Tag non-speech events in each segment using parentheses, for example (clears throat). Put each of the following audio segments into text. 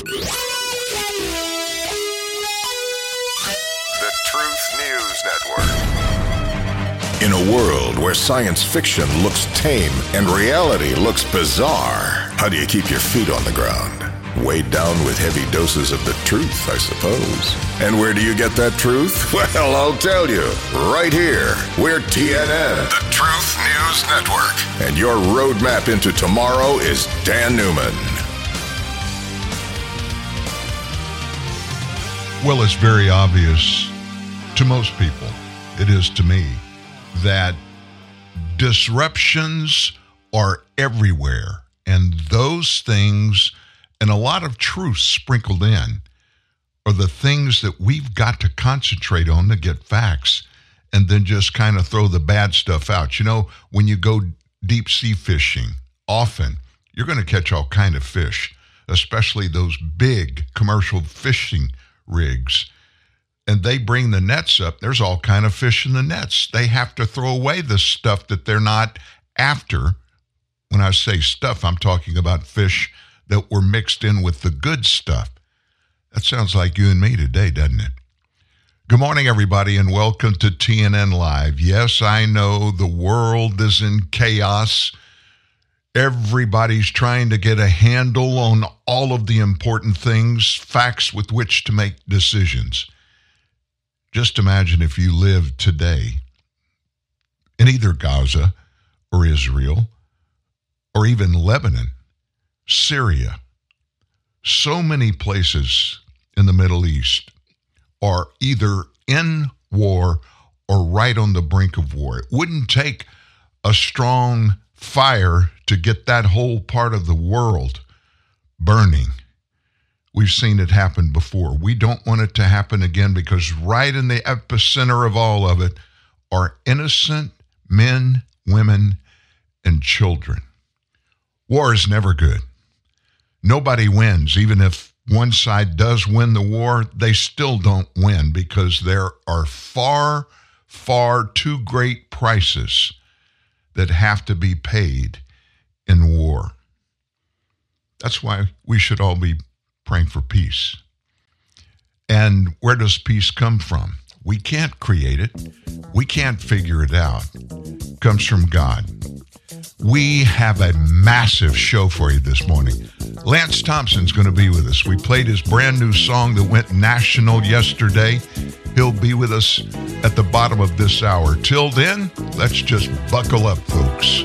The Truth News Network. In a world where science fiction looks tame and reality looks bizarre, how do you keep your feet on the ground? Weighed down with heavy doses of the truth, I suppose. And where do you get that truth? (laughs) Well, I'll tell you. Right here. We're TNN, the Truth News Network. And your roadmap into tomorrow is Dan Newman. Well, it's very obvious to most people, it is to me, that disruptions are everywhere. And those things, and a lot of truth sprinkled in, are the things that we've got to concentrate on to get facts and then just kind of throw the bad stuff out. You know, when you go deep sea fishing, often you're going to catch all kind of fish, especially those big commercial fishing rigs and they bring the nets up. There's all kind of fish in the nets. They have to throw away the stuff that they're not after. When i say stuff i'm talking about fish that were mixed in with the good stuff. That sounds like you and me today doesn't it? Good morning everybody and welcome to tnn live. Yes i know the world is in chaos Everybody's trying to get a handle on all of the important things, facts with which to make decisions. Just imagine if you lived today in either Gaza or Israel or even Lebanon, Syria. So many places in the Middle East are either in war or right on the brink of war. It wouldn't take a strong fire to get that whole part of the world burning. We've seen it happen before. We don't want it to happen again because right in the epicenter of all of it are innocent men, women, and children. War is never good. Nobody wins. Even if one side does win the war, they still don't win because there are far, far too great prices that have to be paid in war. That's why we should all be praying for peace. And where does peace come from? We can't create it. We can't figure it out. It comes from God. We have a massive show for you this morning. Lance Thompson's going to be with us. We played his brand new song that went national yesterday. He'll be with us at the bottom of this hour. Till then, let's just buckle up, folks.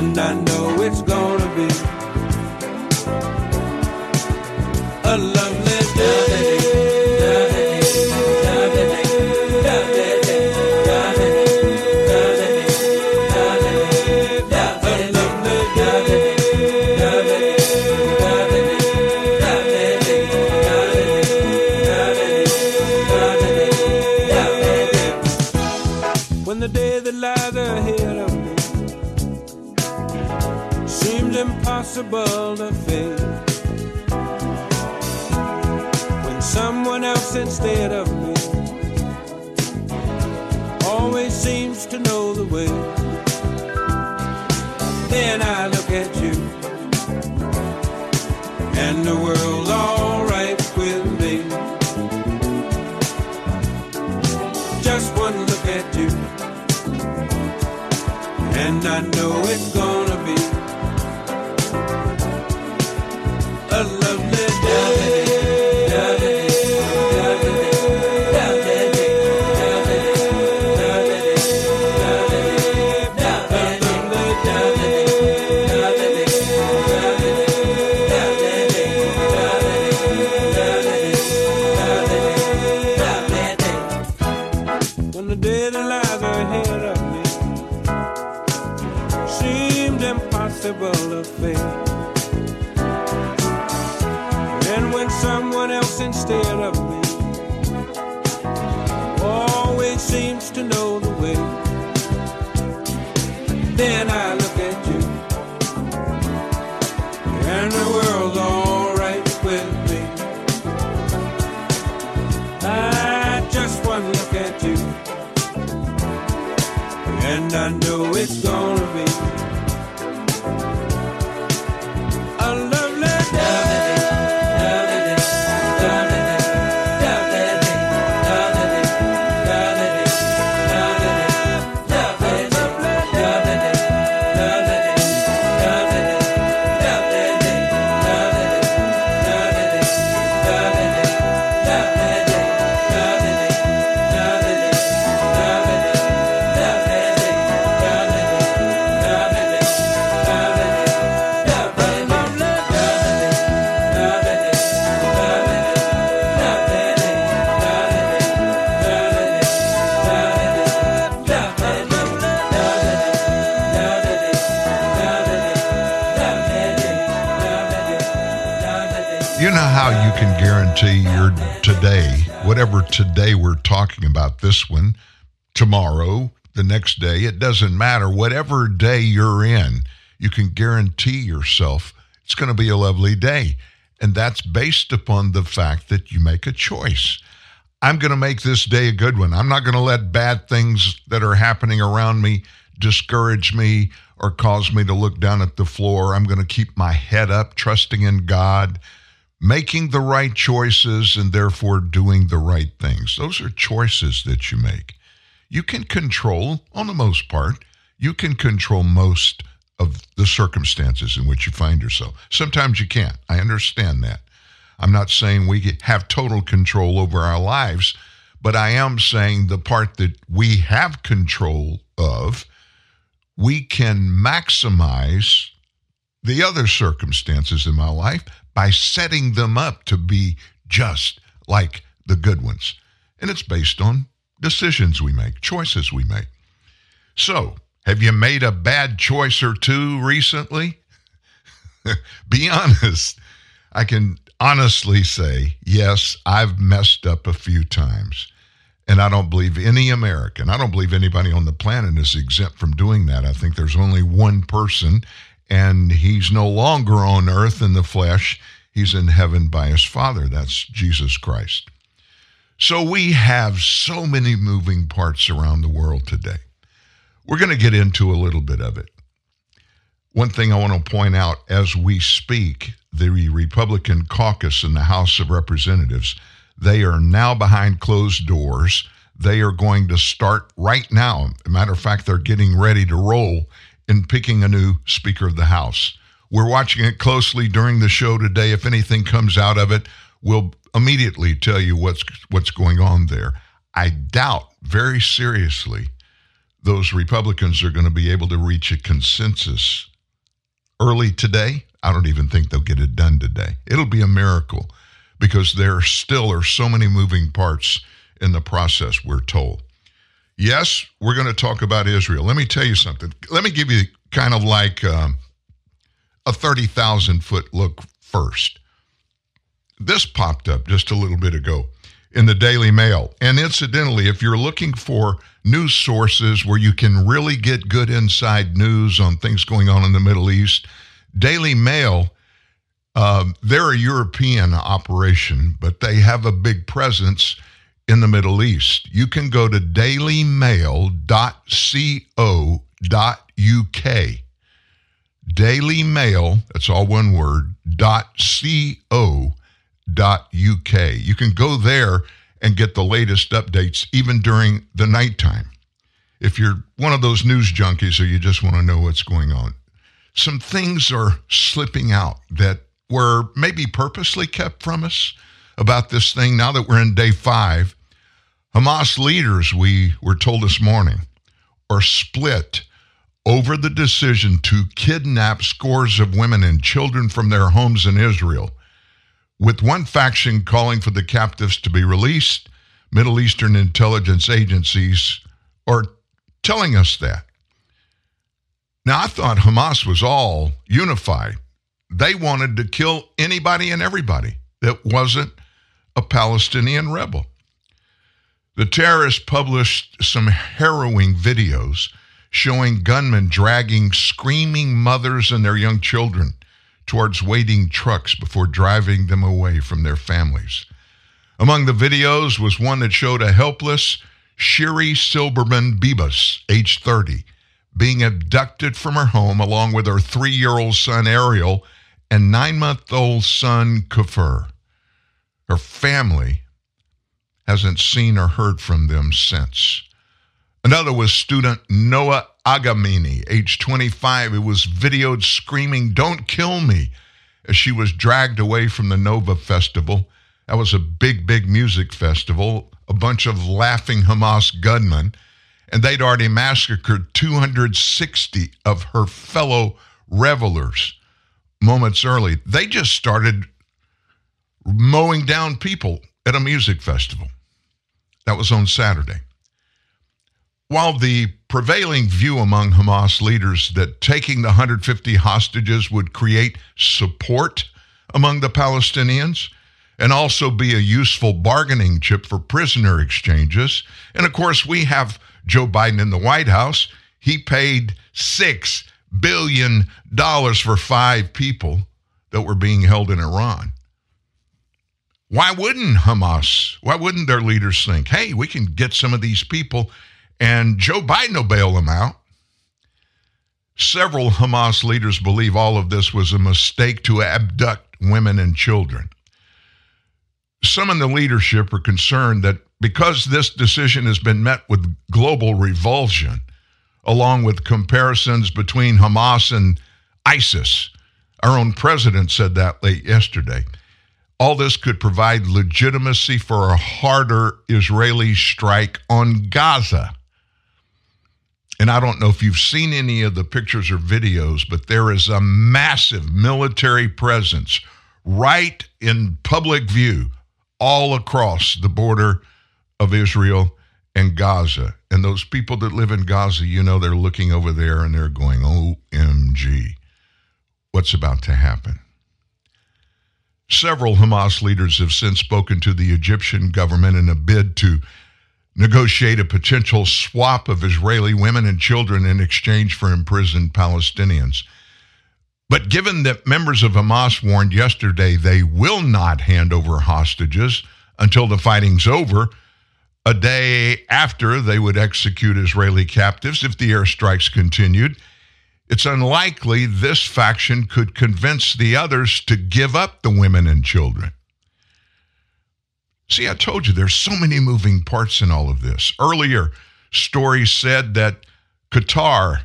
and I know it's gonna be a lovely impossible to face. When someone else instead of me always seems to know the way. Then I look at you, and the world's doesn't matter. Whatever day you're in, you can guarantee yourself it's going to be a lovely day. And that's based upon the fact that you make a choice. I'm going to make this day a good one. I'm not going to let bad things that are happening around me discourage me or cause me to look down at the floor. I'm going to keep my head up, trusting in God, making the right choices, and therefore doing the right things. Those are choices that you make. You can control, on the most part, you can control most of the circumstances in which you find yourself. Sometimes you can't. I understand that. I'm not saying we have total control over our lives, but I am saying the part that we have control of, we can maximize the other circumstances in my life by setting them up to be just like the good ones. And it's based on decisions we make, choices we make. So, have you made a bad choice or two recently? (laughs) Be honest. I can honestly say, yes, I've messed up a few times. And I don't believe any American, I don't believe anybody on the planet is exempt from doing that. I think there's only one person, and he's no longer on earth in the flesh. He's in heaven by his Father. That's Jesus Christ. So we have so many moving parts around the world today. We're going to get into a little bit of it. One thing I want to point out as we speak, the Republican caucus in the House of Representatives, they are now behind closed doors. They are going to start right now. Matter of fact, they're getting ready to roll in picking a new Speaker of the House. We're watching it closely during the show today. If anything comes out of it, we'll immediately tell you what's what's going on there. I doubt very seriously those Republicans are going to be able to reach a consensus early today. I don't even think they'll get it done today. It'll be a miracle because there still are so many moving parts in the process, we're told. Yes, we're going to talk about Israel. Let me tell you something. Let me give you kind of like um, a 30,000 foot look first. This popped up just a little bit ago in the Daily Mail. And incidentally, if you're looking for news sources where you can really get good inside news on things going on in the Middle East, Daily Mail, um, they're a European operation, but they have a big presence in the Middle East. You can go to dailymail.co.uk. Daily Mail, that's all one word, dot co uk. You can go there and get the latest updates even during the nighttime. If you're one of those news junkies or you just want to know what's going on, some things are slipping out that were maybe purposely kept from us about this thing now that we're in day five. Hamas leaders, we were told this morning, are split over the decision to kidnap scores of women and children from their homes in Israel with one faction calling for the captives to be released, Middle Eastern intelligence agencies are telling us that. Now, I thought Hamas was all unified. They wanted to kill anybody and everybody that wasn't a Palestinian rebel. The terrorists published some harrowing videos showing gunmen dragging screaming mothers and their young children towards waiting trucks before driving them away from their families. Among the videos was one that showed a helpless Shiri Silberman Bibas, age 30, being abducted from her home along with her three year old son Ariel and nine month old son Kafir. Her family hasn't seen or heard from them since. Another was student Noah Argamani, age 25, who was videoed screaming, Don't kill me, as she was dragged away from the Nova Festival. That was a big, big music festival, a bunch of laughing Hamas gunmen, and they'd already massacred 260 of her fellow revelers moments early. They just started mowing down people at a music festival. That was on Saturday. While the prevailing view among Hamas leaders that taking the 150 hostages would create support among the Palestinians and also be a useful bargaining chip for prisoner exchanges. And of course, we have Joe Biden in the White House. He paid $6 billion for five people that were being held in Iran. Why wouldn't Hamas, why wouldn't their leaders think, hey, we can get some of these people and Joe Biden will bail them out? Several Hamas leaders believe all of this was a mistake to abduct women and children. Some in the leadership are concerned that because this decision has been met with global revulsion, along with comparisons between Hamas and ISIS, our own president said that late yesterday all this could provide legitimacy for a harder Israeli strike on Gaza. And I don't know if you've seen any of the pictures or videos, but there is a massive military presence right in public view all across the border of Israel and Gaza. And those people that live in Gaza, you know, they're looking over there and they're going, OMG, what's about to happen? Several Hamas leaders have since spoken to the Egyptian government in a bid to negotiate a potential swap of Israeli women and children in exchange for imprisoned Palestinians. But given that members of Hamas warned yesterday they will not hand over hostages until the fighting's over, a day after they would execute Israeli captives if the airstrikes continued, it's unlikely this faction could convince the others to give up the women and children. See, I told you there's so many moving parts in all of this. Earlier, stories said that Qatar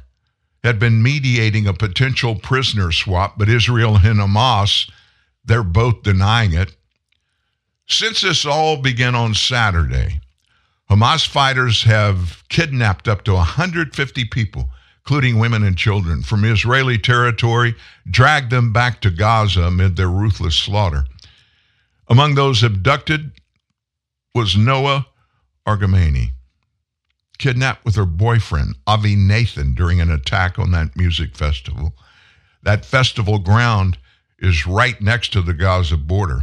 had been mediating a potential prisoner swap, but Israel and Hamas, they're both denying it. Since this all began on Saturday, Hamas fighters have kidnapped up to 150 people including women and children, from Israeli territory, dragged them back to Gaza amid their ruthless slaughter. Among those abducted was Noah Argamani, kidnapped with her boyfriend, Avi Nathan, during an attack on that music festival. That festival ground is right next to the Gaza border.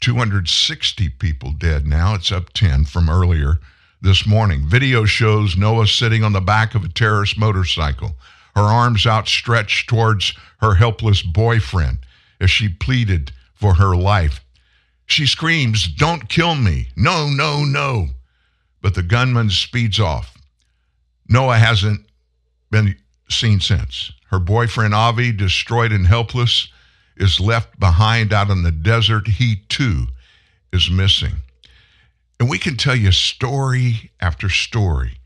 260 people dead now. It's up 10 from earlier this morning. Video shows Noah sitting on the back of a terrorist motorcycle, her arms outstretched towards her helpless boyfriend as she pleaded for her life. She screams, Don't kill me. No, no, no. But the gunman speeds off. Noah hasn't been seen since. Her boyfriend, Avi, destroyed and helpless, is left behind out in the desert. He too is missing. And we can tell you story after story.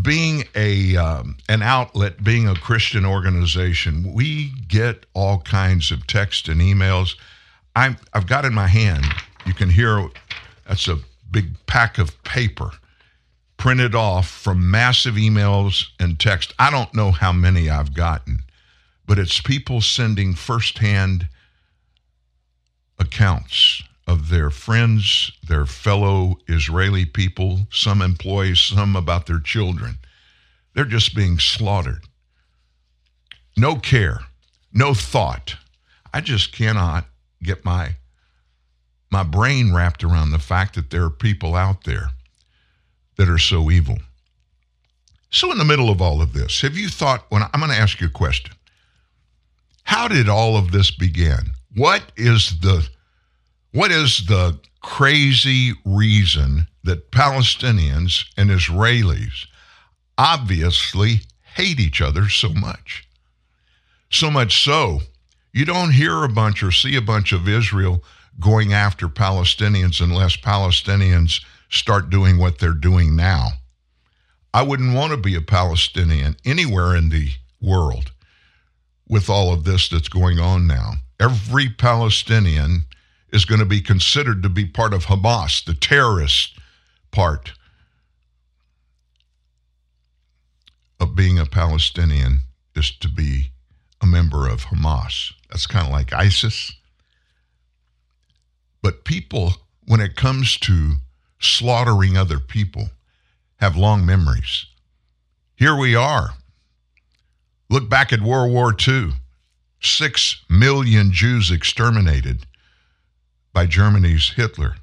Being a um, an outlet, being a Christian organization, we get all kinds of text and emails. I I've got in my hand. You can hear that's a big pack of paper printed off from massive emails and text. I don't know how many I've gotten, but it's people sending firsthand accounts of their friends, their fellow Israeli people, some employees, some about their children. They're just being slaughtered. No care, no thought. I just cannot get my my brain wrapped around the fact that there are people out there that are so evil. So in the middle of all of this, have you thought when I'm going to ask you a question. How did all of this begin? What is the what is the crazy reason that Palestinians and Israelis obviously hate each other so much. So much so, you don't hear a bunch or see a bunch of Israel going after Palestinians unless Palestinians start doing what they're doing now. I wouldn't want to be a Palestinian anywhere in the world with all of this that's going on now. Every Palestinian is going to be considered to be part of Hamas, the terrorist part of being a Palestinian is to be a member of Hamas. That's kind of like ISIS. But people, when it comes to slaughtering other people, have long memories. Here we are. Look back at World War II. Six million Jews exterminated by Germany's Hitler.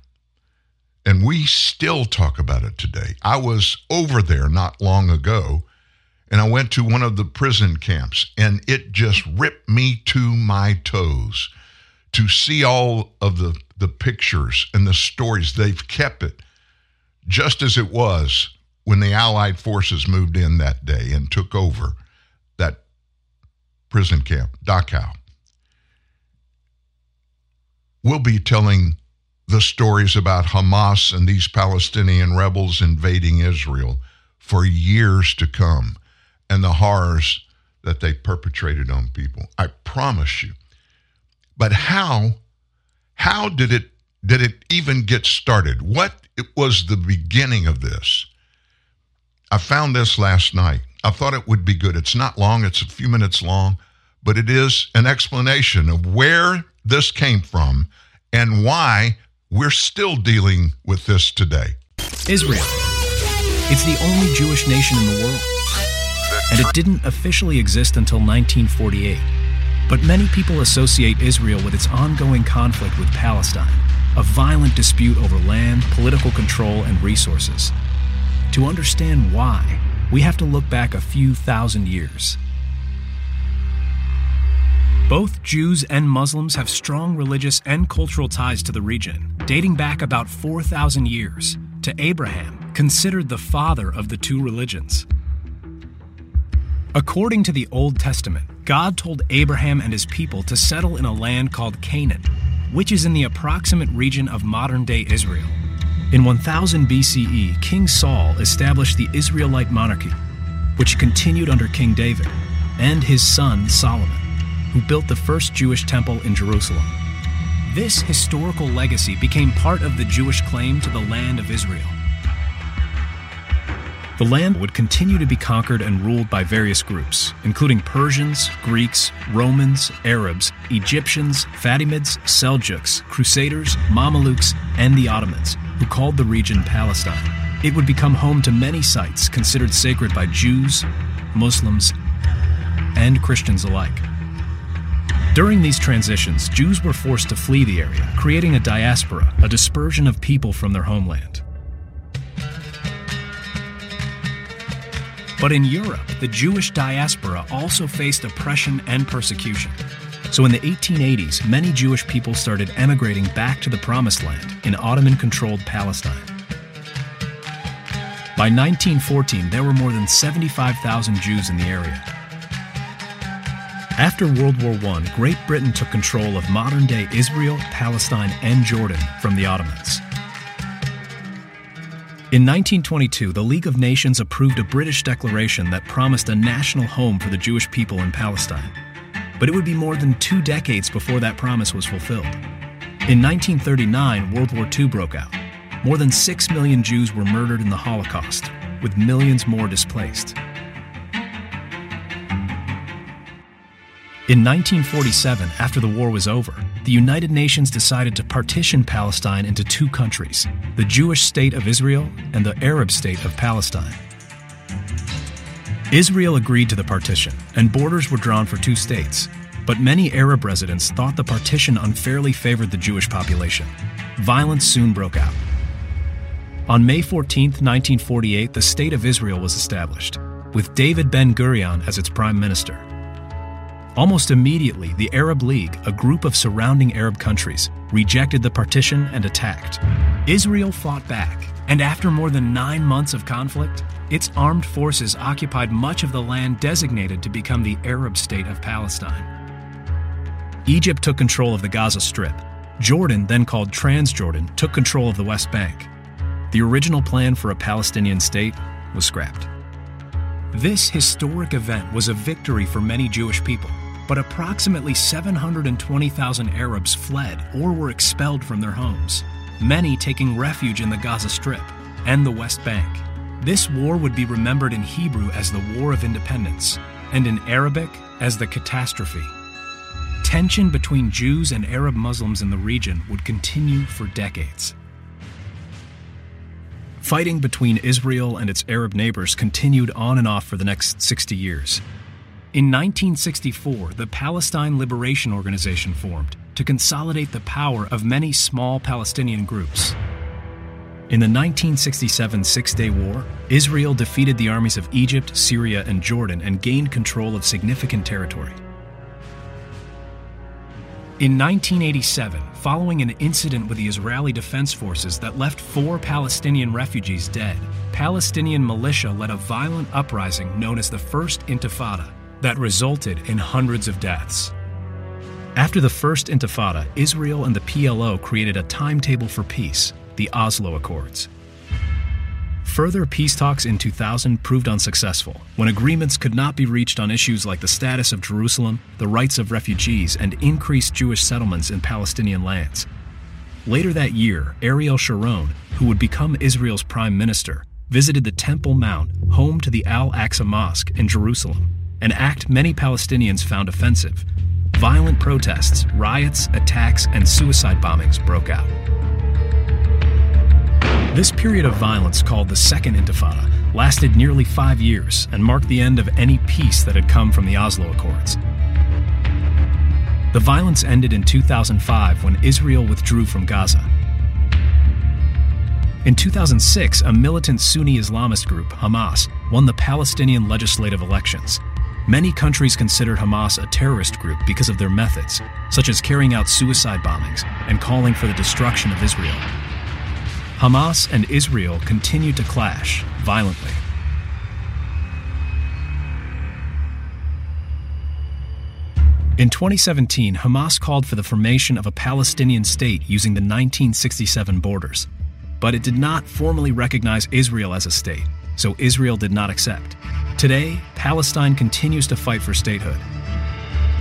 And we still talk about it today. I was over there not long ago, and I went to one of the prison camps, and it just ripped me to my toes to see all of the, the pictures and the stories. They've kept it just as it was when the Allied forces moved in that day and took over that prison camp, Dachau. We'll be telling the stories about Hamas and these Palestinian rebels invading Israel for years to come and the horrors that they perpetrated on people. I promise you. But how how did it did it even get started? What it was the beginning of this? I found this last night. I thought it would be good. It's not long, it's a few minutes long, but it is an explanation of where this came from and why we're still dealing with this today. Israel. It's the only Jewish nation in the world. And it didn't officially exist until 1948. But many people associate Israel with its ongoing conflict with Palestine, a violent dispute over land, political control, and resources. To understand why, we have to look back a few thousand years. Both Jews and Muslims have strong religious and cultural ties to the region, dating back about 4,000 years to Abraham, considered the father of the two religions. According to the Old Testament, God told Abraham and his people to settle in a land called Canaan, which is in the approximate region of modern day Israel. In 1000 BCE, King Saul established the Israelite monarchy, which continued under King David and his son Solomon who built the first Jewish temple in Jerusalem. This historical legacy became part of the Jewish claim to the land of Israel. The land would continue to be conquered and ruled by various groups, including Persians, Greeks, Romans, Arabs, Egyptians, Fatimids, Seljuks, Crusaders, Mamelukes, and the Ottomans, who called the region Palestine. It would become home to many sites considered sacred by Jews, Muslims, and Christians alike. During these transitions, Jews were forced to flee the area, creating a diaspora, a dispersion of people from their homeland. But in Europe, the Jewish diaspora also faced oppression and persecution. So in the 1880s, many Jewish people started emigrating back to the Promised Land in Ottoman controlled Palestine. By 1914, there were more than 75,000 Jews in the area. After World War I, Great Britain took control of modern day Israel, Palestine, and Jordan from the Ottomans. In 1922, the League of Nations approved a British declaration that promised a national home for the Jewish people in Palestine. But it would be more than two decades before that promise was fulfilled. In 1939, World War II broke out. More than six million Jews were murdered in the Holocaust, with millions more displaced. In 1947, after the war was over, the United Nations decided to partition Palestine into two countries the Jewish state of Israel and the Arab state of Palestine. Israel agreed to the partition, and borders were drawn for two states. But many Arab residents thought the partition unfairly favored the Jewish population. Violence soon broke out. On May 14, 1948, the State of Israel was established, with David Ben Gurion as its prime minister. Almost immediately, the Arab League, a group of surrounding Arab countries, rejected the partition and attacked. Israel fought back, and after more than nine months of conflict, its armed forces occupied much of the land designated to become the Arab state of Palestine. Egypt took control of the Gaza Strip. Jordan, then called Transjordan, took control of the West Bank. The original plan for a Palestinian state was scrapped. This historic event was a victory for many Jewish people, but approximately 720,000 Arabs fled or were expelled from their homes, many taking refuge in the Gaza Strip and the West Bank. This war would be remembered in Hebrew as the War of Independence, and in Arabic as the catastrophe. Tension between Jews and Arab Muslims in the region would continue for decades. Fighting between Israel and its Arab neighbors continued on and off for the next 60 years. In 1964, the Palestine Liberation Organization formed to consolidate the power of many small Palestinian groups. In the 1967 Six Day War, Israel defeated the armies of Egypt, Syria, and Jordan and gained control of significant territory. In 1987, following an incident with the Israeli Defense Forces that left four Palestinian refugees dead, Palestinian militia led a violent uprising known as the First Intifada that resulted in hundreds of deaths. After the First Intifada, Israel and the PLO created a timetable for peace, the Oslo Accords. Further peace talks in 2000 proved unsuccessful when agreements could not be reached on issues like the status of Jerusalem, the rights of refugees, and increased Jewish settlements in Palestinian lands. Later that year, Ariel Sharon, who would become Israel's prime minister, visited the Temple Mount, home to the Al Aqsa Mosque in Jerusalem, an act many Palestinians found offensive. Violent protests, riots, attacks, and suicide bombings broke out. This period of violence, called the Second Intifada, lasted nearly five years and marked the end of any peace that had come from the Oslo Accords. The violence ended in 2005 when Israel withdrew from Gaza. In 2006, a militant Sunni Islamist group, Hamas, won the Palestinian legislative elections. Many countries considered Hamas a terrorist group because of their methods, such as carrying out suicide bombings and calling for the destruction of Israel. Hamas and Israel continue to clash violently. In 2017, Hamas called for the formation of a Palestinian state using the 1967 borders. But it did not formally recognize Israel as a state, so Israel did not accept. Today, Palestine continues to fight for statehood.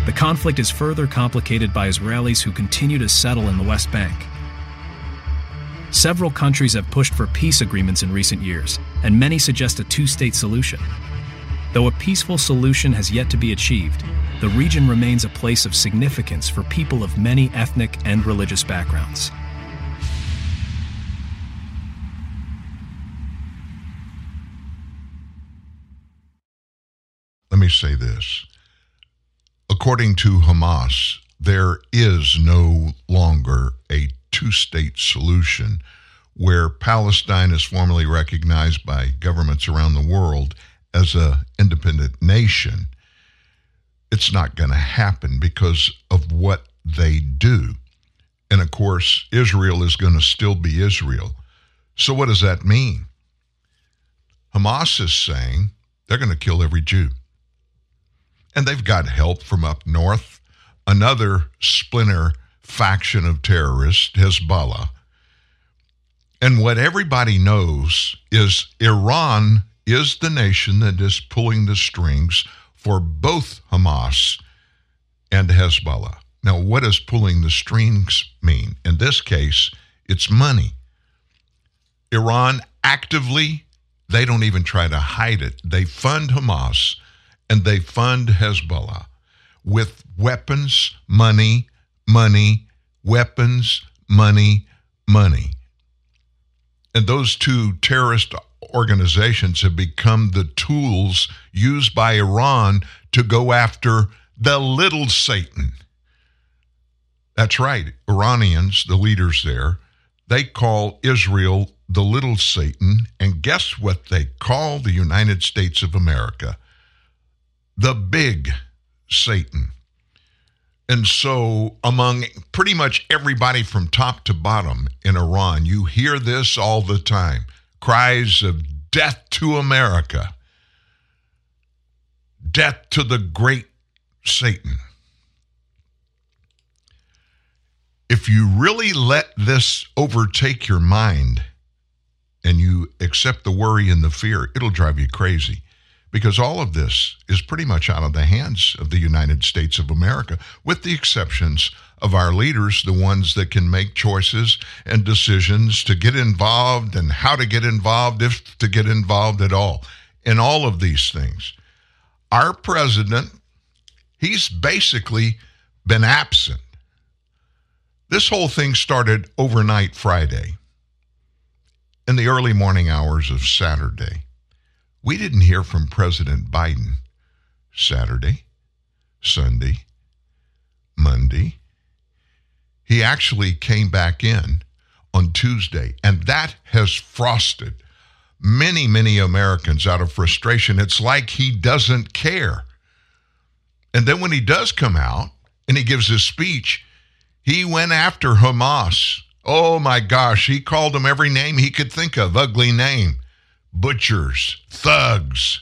The conflict is further complicated by Israelis who continue to settle in the West Bank. Several countries have pushed for peace agreements in recent years, and many suggest a two state solution. Though a peaceful solution has yet to be achieved, the region remains a place of significance for people of many ethnic and religious backgrounds. Let me say this. According to Hamas, there is no longer a two state solution where Palestine is formally recognized by governments around the world as an independent nation. It's not going to happen because of what they do. And of course, Israel is going to still be Israel. So, what does that mean? Hamas is saying they're going to kill every Jew. And they've got help from up north. Another splinter faction of terrorists, Hezbollah. And what everybody knows is Iran is the nation that is pulling the strings for both Hamas and Hezbollah. Now, what does pulling the strings mean? In this case, it's money. Iran actively, they don't even try to hide it. They fund Hamas and they fund Hezbollah with weapons, money, money, weapons, money, money. And those two terrorist organizations have become the tools used by Iran to go after the little Satan. That's right. Iranians, the leaders there, they call Israel the little Satan. And guess what they call the United States of America? The big Satan. And so, among pretty much everybody from top to bottom in Iran, you hear this all the time. Cries of death to America, death to the great Satan. If you really let this overtake your mind and you accept the worry and the fear, it'll drive you crazy because all of this is pretty much out of the hands of the United States of America, with the exceptions of our leaders, the ones that can make choices and decisions to get involved and how to get involved, if to get involved at all, in all of these things. Our president, he's basically been absent. This whole thing started overnight Friday in the early morning hours of Saturday. We didn't hear from President Biden Saturday, Sunday, Monday. He actually came back in on Tuesday, and that has frosted many, many Americans out of frustration. It's like he doesn't care. And then when he does come out and he gives his speech, he went after Hamas. Oh my gosh, he called them every name he could think of, ugly name butchers, thugs.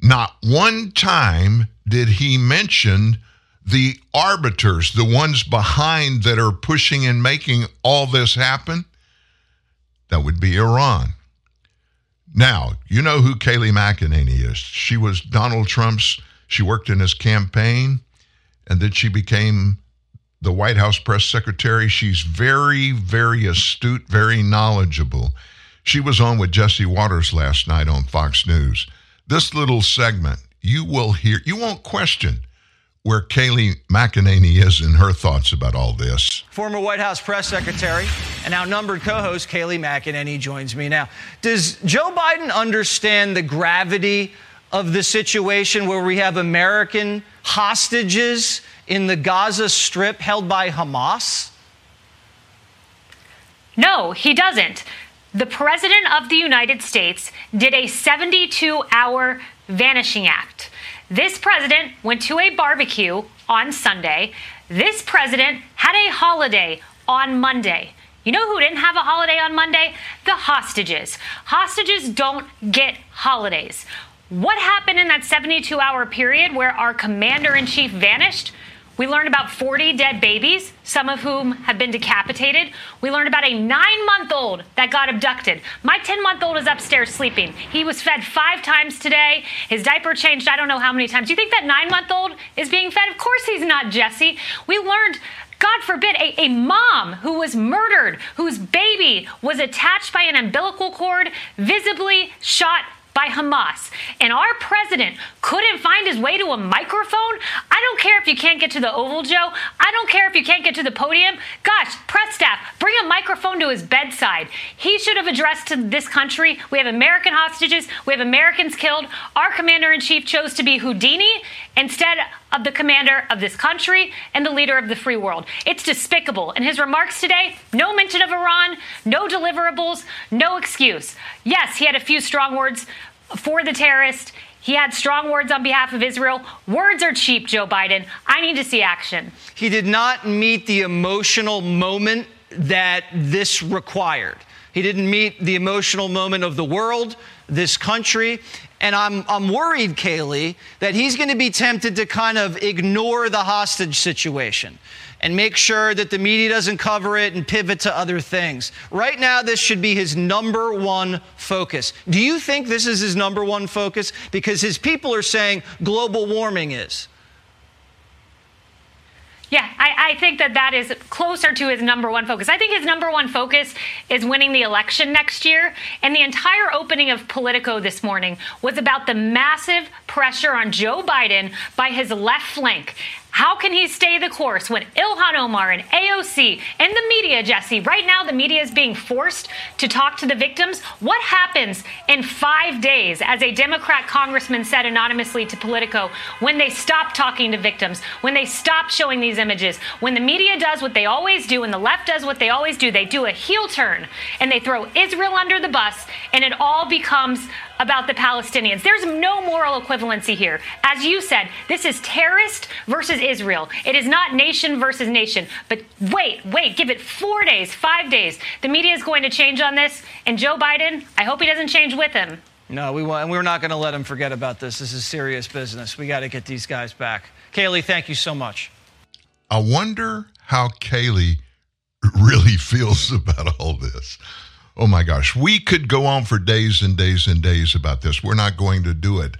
Not one time did he mention the arbiters, the ones behind that are pushing and making all this happen. That would be Iran. Now, you know who Kayleigh McEnany is. She was Donald Trump's, she worked in his campaign, and then she became the White House press secretary. She's very, very astute, very knowledgeable. She was on with Jesse Watters last night on Fox News. This little segment, you will hear, you won't question where Kayleigh McEnany is in her thoughts about all this. Former White House press secretary and outnumbered co host Kayleigh McEnany joins me now. Does Joe Biden understand the gravity of the situation where we have American hostages in the Gaza Strip held by Hamas? No, he doesn't the President of the United States did a 72 hour vanishing act. This president went to a barbecue on Sunday. This president had a holiday on Monday. You know who didn't have a holiday on Monday? The hostages. Hostages don't get holidays. What happened in that 72 hour period where our commander in chief vanished? We learned about 40 dead babies, some of whom have been decapitated. We learned about a nine month old that got abducted. My 10 month old is upstairs sleeping. He was fed five times today. His diaper changed, I don't know how many times. Do you think that nine month old is being fed? Of course he's not, Jesse. We learned God forbid, a, a, mom who was murdered, whose baby was attached by an umbilical cord, visibly shot by Hamas, and our president couldn't find his way to a microphone, I don't care if you can't get to the Oval, Joe. I don't care if you can't get to the podium. Gosh, press staff, bring a microphone to his bedside. He should have addressed to this country. We have American hostages, we have Americans killed. Our commander in chief chose to be Houdini instead of the commander of this country and the leader of the free world. It's despicable. In his remarks today, no mention of Iran, no deliverables, no excuse. Yes, he had a few strong words for the terrorist. He had strong words on behalf of Israel. Words are cheap, Joe Biden. I need to see action. He did not meet the emotional moment that this required. He didn't meet the emotional moment of the world, this country. And I'm, I'm worried, Kayleigh, that he's going to be tempted to kind of ignore the hostage situation and make sure that the media doesn't cover it and pivot to other things. Right now, this should be his number one focus. Do you think this is his number one focus? Because his people are saying global warming is. Yeah, I, I, think that that is closer to his number one focus. I think his number one focus is winning the election next year. And the entire opening of Politico this morning was about the massive pressure on Joe Biden by his left flank. How can he stay the course when Ilhan Omar and AOC and the media, Jesse, right now the media is being forced to talk to the victims? What happens in five days, as a Democrat congressman said anonymously to Politico, when they stop talking to victims, when they stop showing these images, when the media does what they always do and the left does what they always do, they do a heel turn and they throw Israel under the bus and it all becomes about the Palestinians. There's no moral equivalency here. As you said, this is terrorist versus Israel. It is not nation versus nation. But wait, wait, give it four days, five days. The media is going to change on this. And Joe Biden, I hope he doesn't change with him. No, we want, and we're not going to let him forget about this. This is serious business. We got to get these guys back. Kayleigh, thank you so much. I wonder how Kayleigh really (laughs) feels about all this. Oh my gosh, we could go on for days and days and days about this. We're not going to do it.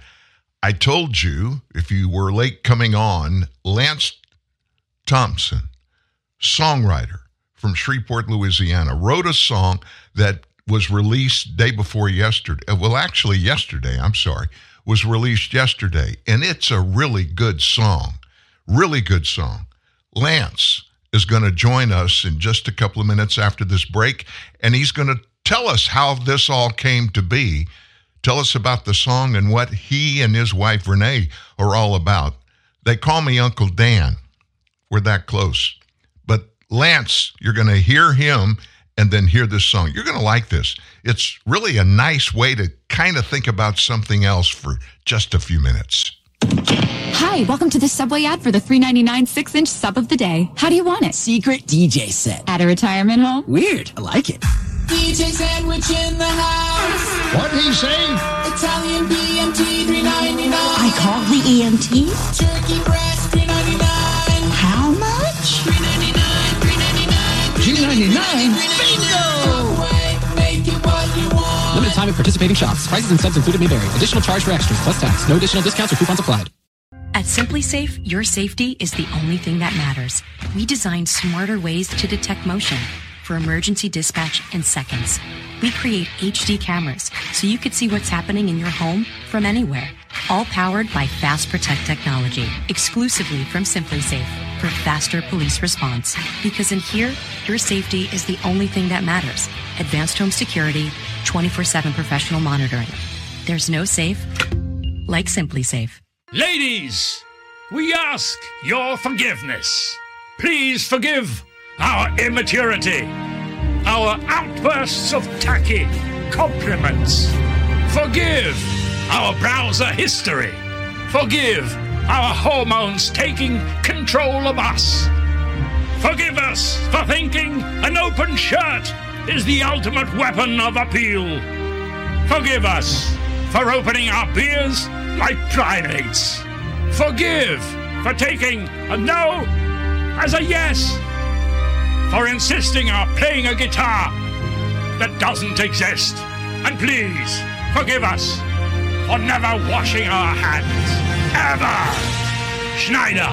I told you, if you were late coming on, Lance Thompson, songwriter from Shreveport, Louisiana, wrote a song that was released day before yesterday. Uh, well, actually, yesterday, I'm sorry, was released yesterday. And it's a really good song. Really good song. Lance is going to join us in just a couple of minutes after this break, and he's going to tell us how this all came to be. Tell us about the song and what he and his wife Vernay are all about. They call me Uncle Dan. We're that close. But Lance, you're going to hear him and then hear this song. You're going to like this. It's really a nice way to kind of think about something else for just a few minutes. Hi, welcome to the Subway ad for the $3.99 six inch sub of the day. How do you want it? Secret DJ set. At a retirement home? Weird. I like it. DJ sandwich in the house. What he say? Italian BMT $3.99. I call the EMT. Turkey breast $3.99. How much? $3.99. $2.99? Make it what you want. Limited time at participating shops. Prices and subs included may vary. Additional charge for extras plus tax. No additional discounts or coupons applied. At SimpliSafe, your safety is the only thing that matters. We design smarter ways to detect motion for emergency dispatch in seconds. We create HD cameras so you could see what's happening in your home from anywhere. All powered by Fast Protect technology, exclusively from SimpliSafe for faster police response. Because in here, your safety is the only thing that matters. Advanced home security, 24 7 professional monitoring. There's no safe like SimpliSafe. Ladies, we ask your forgiveness. Please forgive our immaturity, our outbursts of tacky compliments. Forgive our browser history. Forgive our hormones taking control of us. Forgive us for thinking an open shirt is the ultimate weapon of appeal. Forgive us for opening our beers like primates. Forgive for taking a no as a yes. For insisting on playing a guitar that doesn't exist. And please forgive us for never washing our hands. Ever. Schneider,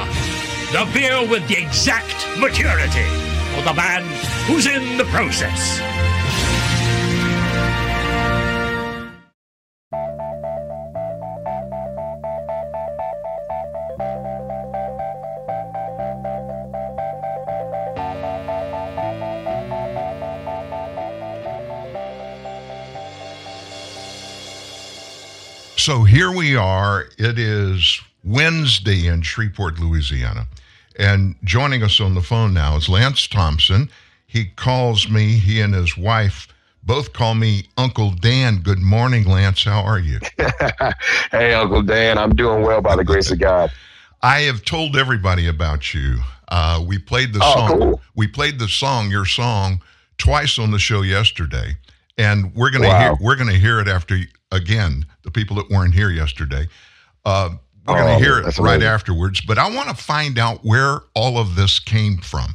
the beer with the exact maturity for the man who's in the process. So here we are. It is Wednesday in Shreveport, Louisiana. And joining us on the phone now is Lance Thompson. He calls me, he and his wife both call me Uncle Dan. Good morning, Lance. How are you? (laughs) hey, Uncle Dan. I'm doing well by the grace of God. I have told everybody about you. Uh, we played the Oh, song. cool. We played the song, your song, twice on the show yesterday, and we're gonna Wow. hear we're gonna hear it after again. The people that weren't here yesterday, uh, we're gonna Oh, hear it right amazing. afterwards. But I want to find out where all of this came from.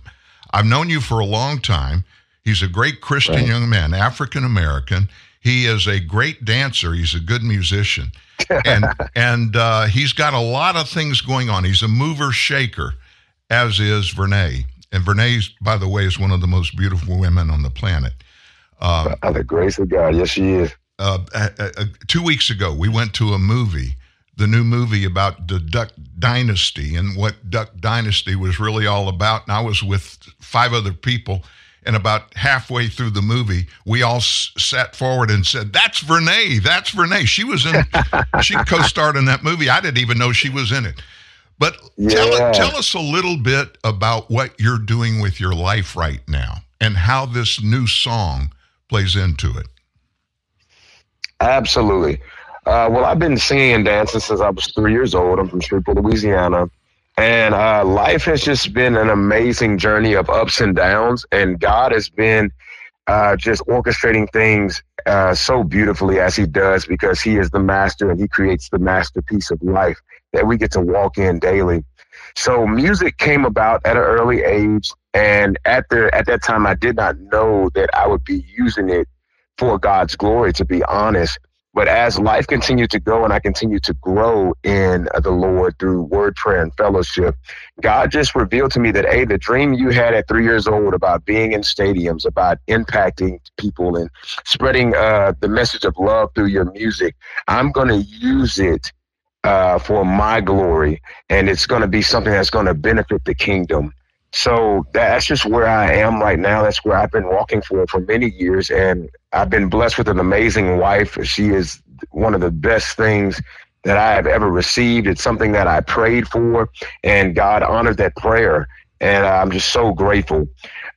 I've known you for a long time. He's a great Christian Right. young man, African American. He is a great dancer. He's a good musician, (laughs) and and uh, he's got a lot of things going on. He's a mover shaker, as is Vernay. And Vernay, by the way, is one of the most beautiful women on the planet. Uh, By the grace of God. Yes, she is. Uh, two weeks ago, we went to a movie, the new movie about the Duck Dynasty and what Duck Dynasty was really all about. And I was with five other people. And about halfway through the movie, we all s- sat forward and said, "That's Vernay. That's Vernay. She was in. (laughs) she co-starred in that movie. I didn't even know she was in it." But tell, Yeah. tell us a little bit about what you're doing with your life right now and how this new song plays into it. Absolutely. Uh, well, I've been singing and dancing since I was three years old. I'm from Shreveport, Louisiana. And uh, life has just been an amazing journey of ups and downs. And God has been uh, just orchestrating things uh, so beautifully as He does because He is the master and He creates the masterpiece of life that we get to walk in daily. So music came about at an early age, and at the at that time, I did not know that I would be using it for God's glory. To be honest, but as life continued to go and I continued to grow in the Lord through word, prayer, and fellowship, God just revealed to me that, hey, the dream you had at three years old about being in stadiums, about impacting people and spreading uh, the message of love through your music, I'm going to use it uh, for my glory. And it's going to be something that's going to benefit the kingdom. So that's just where I am right now. That's where I've been walking for for many years, and I've been blessed with an amazing wife. She is one of the best things that I have ever received. It's something that I prayed for, and God honored that prayer, and I'm just so grateful.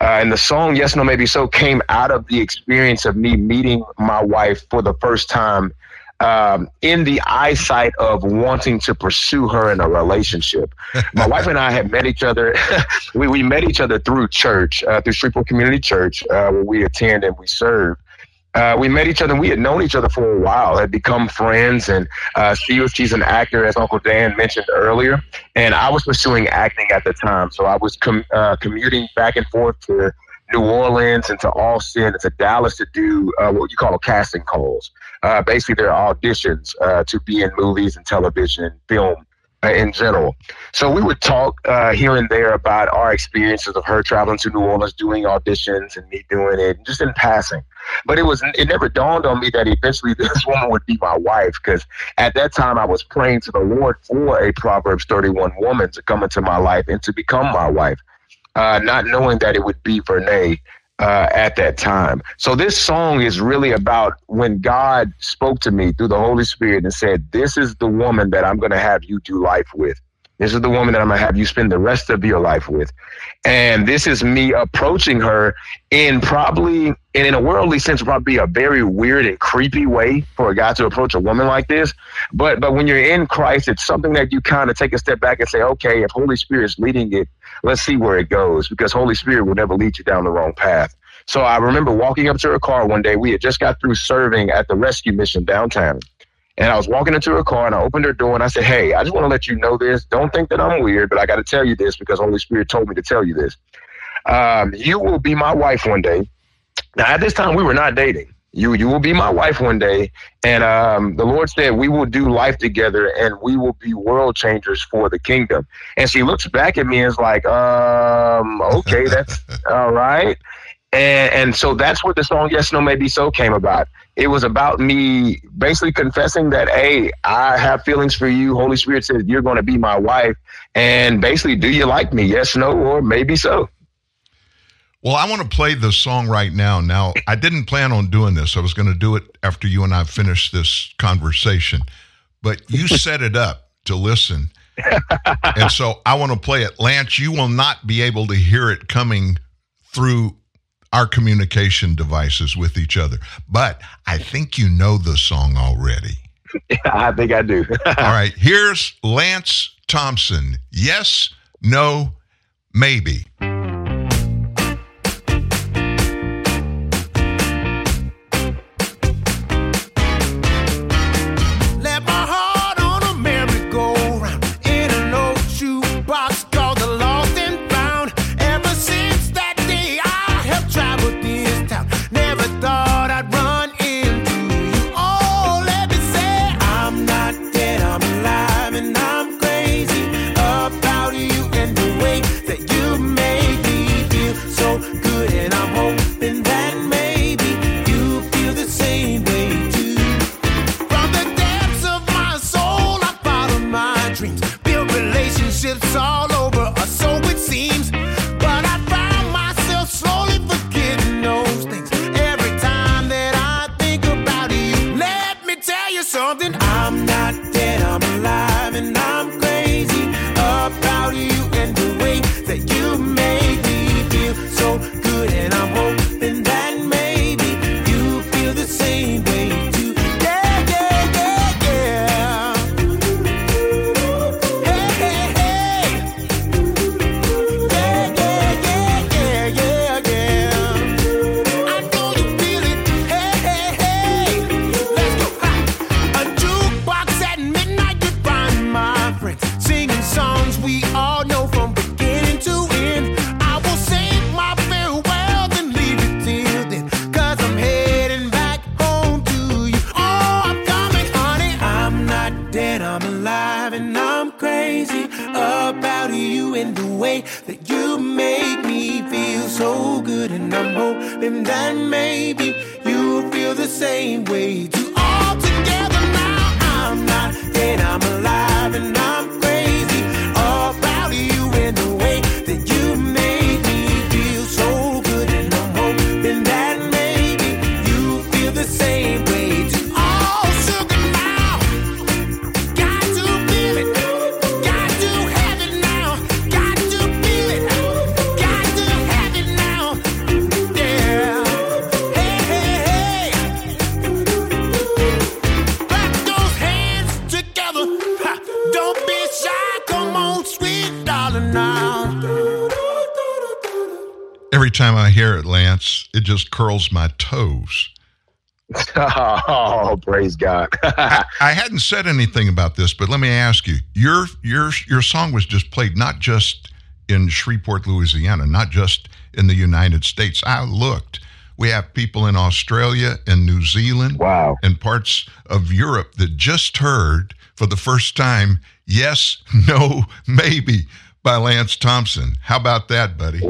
Uh, and the song "Yes, No, Maybe So" came out of the experience of me meeting my wife for the first time um, in the eyesight of wanting to pursue her in a relationship. (laughs) My wife and I had met each other. (laughs) we, we met each other through church, uh, through Shreveport Community Church, uh, where we attend and we serve. Uh, we met each other and we had known each other for a while, had become friends. And uh, she was, she's an actor, as Uncle Dan mentioned earlier. And I was pursuing acting at the time. So I was com- uh, commuting back and forth to New Orleans and to Austin and to Dallas to do uh, what you call casting calls. Uh, basically, they're auditions uh, to be in movies and television and film uh, in general. So we would talk uh, here and there about our experiences of her traveling to New Orleans, doing auditions, and me doing it, just in passing. But it was it never dawned on me that eventually (laughs) this woman would be my wife because at that time I was praying to the Lord for a Proverbs 31 woman to come into my life and to become my wife, uh, not knowing that it would be Vernay uh, at that time. So this song is really about when God spoke to me through the Holy Spirit and said, "This is the woman that I'm going to have you do life with. This is the woman that I'm going to have you spend the rest of your life with." And this is me approaching her in probably, and in a worldly sense, probably a very weird and creepy way for a guy to approach a woman like this. But but when you're in Christ, it's something that you kind of take a step back and say, okay, if Holy Spirit is leading it, let's see where it goes, because Holy Spirit will never lead you down the wrong path. So I remember walking up to her car one day. We had just got through serving at the rescue mission downtown. And I was walking into her car and I opened her door and I said, Hey, I just want to let you know this. Don't think that I'm weird, but I got to tell you this because Holy Spirit told me to tell you this. Um, you will be my wife one day. Now, at this time, we were not dating. You, you will be my wife one day. And um, the Lord said, We will do life together and we will be world changers for the kingdom. And she looks back at me and is like, um, Okay, that's (laughs) all right. And, and so that's where the song Yes, No, Maybe So came about. It was about me basically confessing that, hey, I have feelings for you. Holy Spirit says you're going to be my wife. And basically, do you like me? Yes, no, or maybe so. Well, I want to play the song right now. Now, I didn't plan on doing this. I was going to do it after you and I finished this conversation, but you (laughs) set it up to listen. and so I want to play it. Lance, you will not be able to hear it coming through our communication devices with each other. But I think you know the song already. Yeah, (laughs) I think I do. (laughs) All right, here's Lance Thompson. Yes, no, maybe. Hear it, Lance, it just curls my toes. (laughs) oh, praise God. (laughs) I hadn't said anything about this, but let me ask you: your your your song was just played not just in Shreveport, Louisiana, not just in the United States. I looked. We have people in Australia and New Zealand, wow, and parts of Europe that just heard for the first time "Yes, (laughs) No, Maybe" by Lance Thompson. How about that, buddy?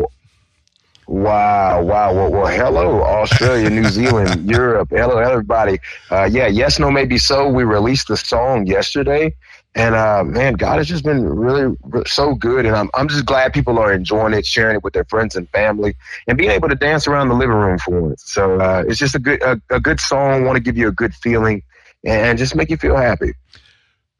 Wow, wow. Well, well hello, Australia, New Zealand, (laughs) Europe. Hello, everybody. Uh, yeah, yes, no, maybe so. We released the song yesterday. And uh, man, God has just been really re- so good, and I'm I'm just glad people are enjoying it, sharing it with their friends and family, and being able to dance around the living room for it. So uh, it's just a good a, a good song. Want to give you a good feeling, and just make you feel happy.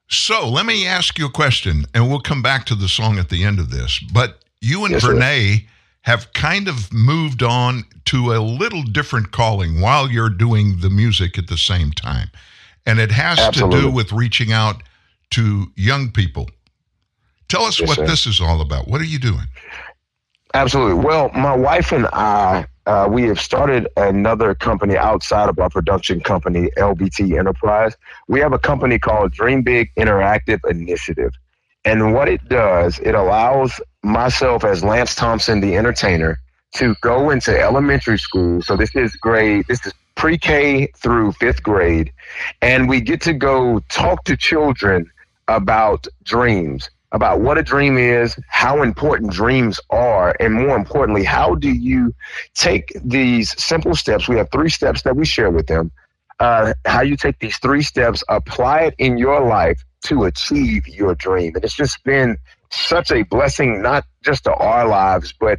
So let me ask you a question, and we'll come back to the song at the end of this. But you and Yes. Vernay have kind of moved on to a little different calling while you're doing the music at the same time. And it has to do with reaching out to young people. Tell us Yes, what sir. this is all about. What are you doing? Absolutely. Well, my wife and I, uh, we have started another company outside of our production company, LBT Enterprise. We have a company called Dream Big Interactive Initiative. And what it does, it allows myself as Lance Thompson, the entertainer, to go into elementary school. So this is grade, this is pre K through fifth grade. And we get to go talk to children about dreams, about what a dream is, how important dreams are, and more importantly, how do you take these simple steps? We have three steps that we share with them. Uh, how you take these three steps, apply it in your life to achieve your dream. And it's just been such a blessing, not just to our lives, but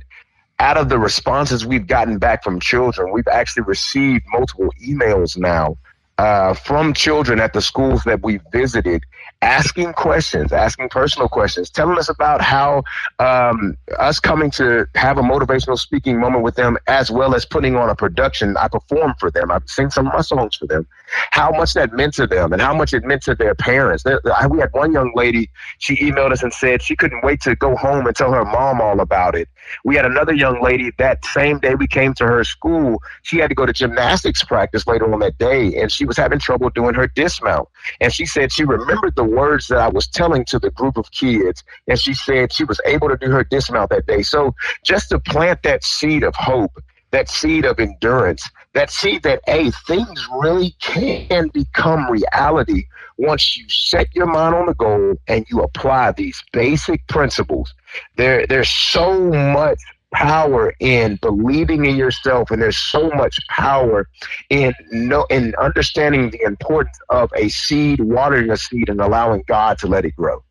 out of the responses we've gotten back from children, we've actually received multiple emails now uh, from children at the schools that we visited asking questions, asking personal questions, telling us about how um, us coming to have a motivational speaking moment with them, as well as putting on a production. I performed for them. I sing some of my songs for them. How much that meant to them, and how much it meant to their parents. I- We had one young lady. She emailed us and said she couldn't wait to go home and tell her mom all about it. We had another young lady that same day we came to her school. She had to go to gymnastics practice later on that day, and she was having trouble doing her dismount. And she said she remembered the words that I was telling to the group of kids, and she said she was able to do her dismount that day. So just to plant that seed of hope, that seed of endurance, that seed that, hey, things really can become reality once you set your mind on the goal and you apply these basic principles. There, there's so much power in believing in yourself and there's so much power in no in understanding the importance of a seed watering a seed and allowing god to let it grow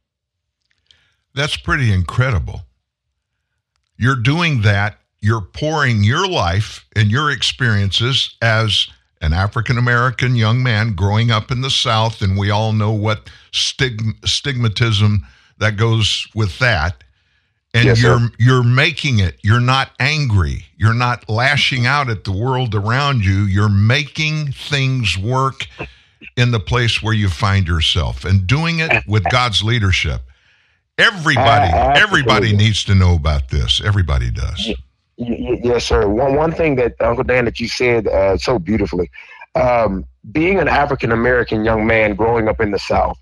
That's pretty incredible. You're doing that. You're pouring your life and your experiences as an African American young man growing up in the South, and we all know what stig- stigmatism that goes with that. And Yes, you're sir. you're making it. You're not angry. You're not lashing out at the world around you. You're making things work in the place where you find yourself and doing it with God's leadership. Everybody, Uh, everybody needs to know about this. Everybody does. Yes sir. One one thing that uncle dan that you said uh, so beautifully. Um, being an african american young man growing up in the south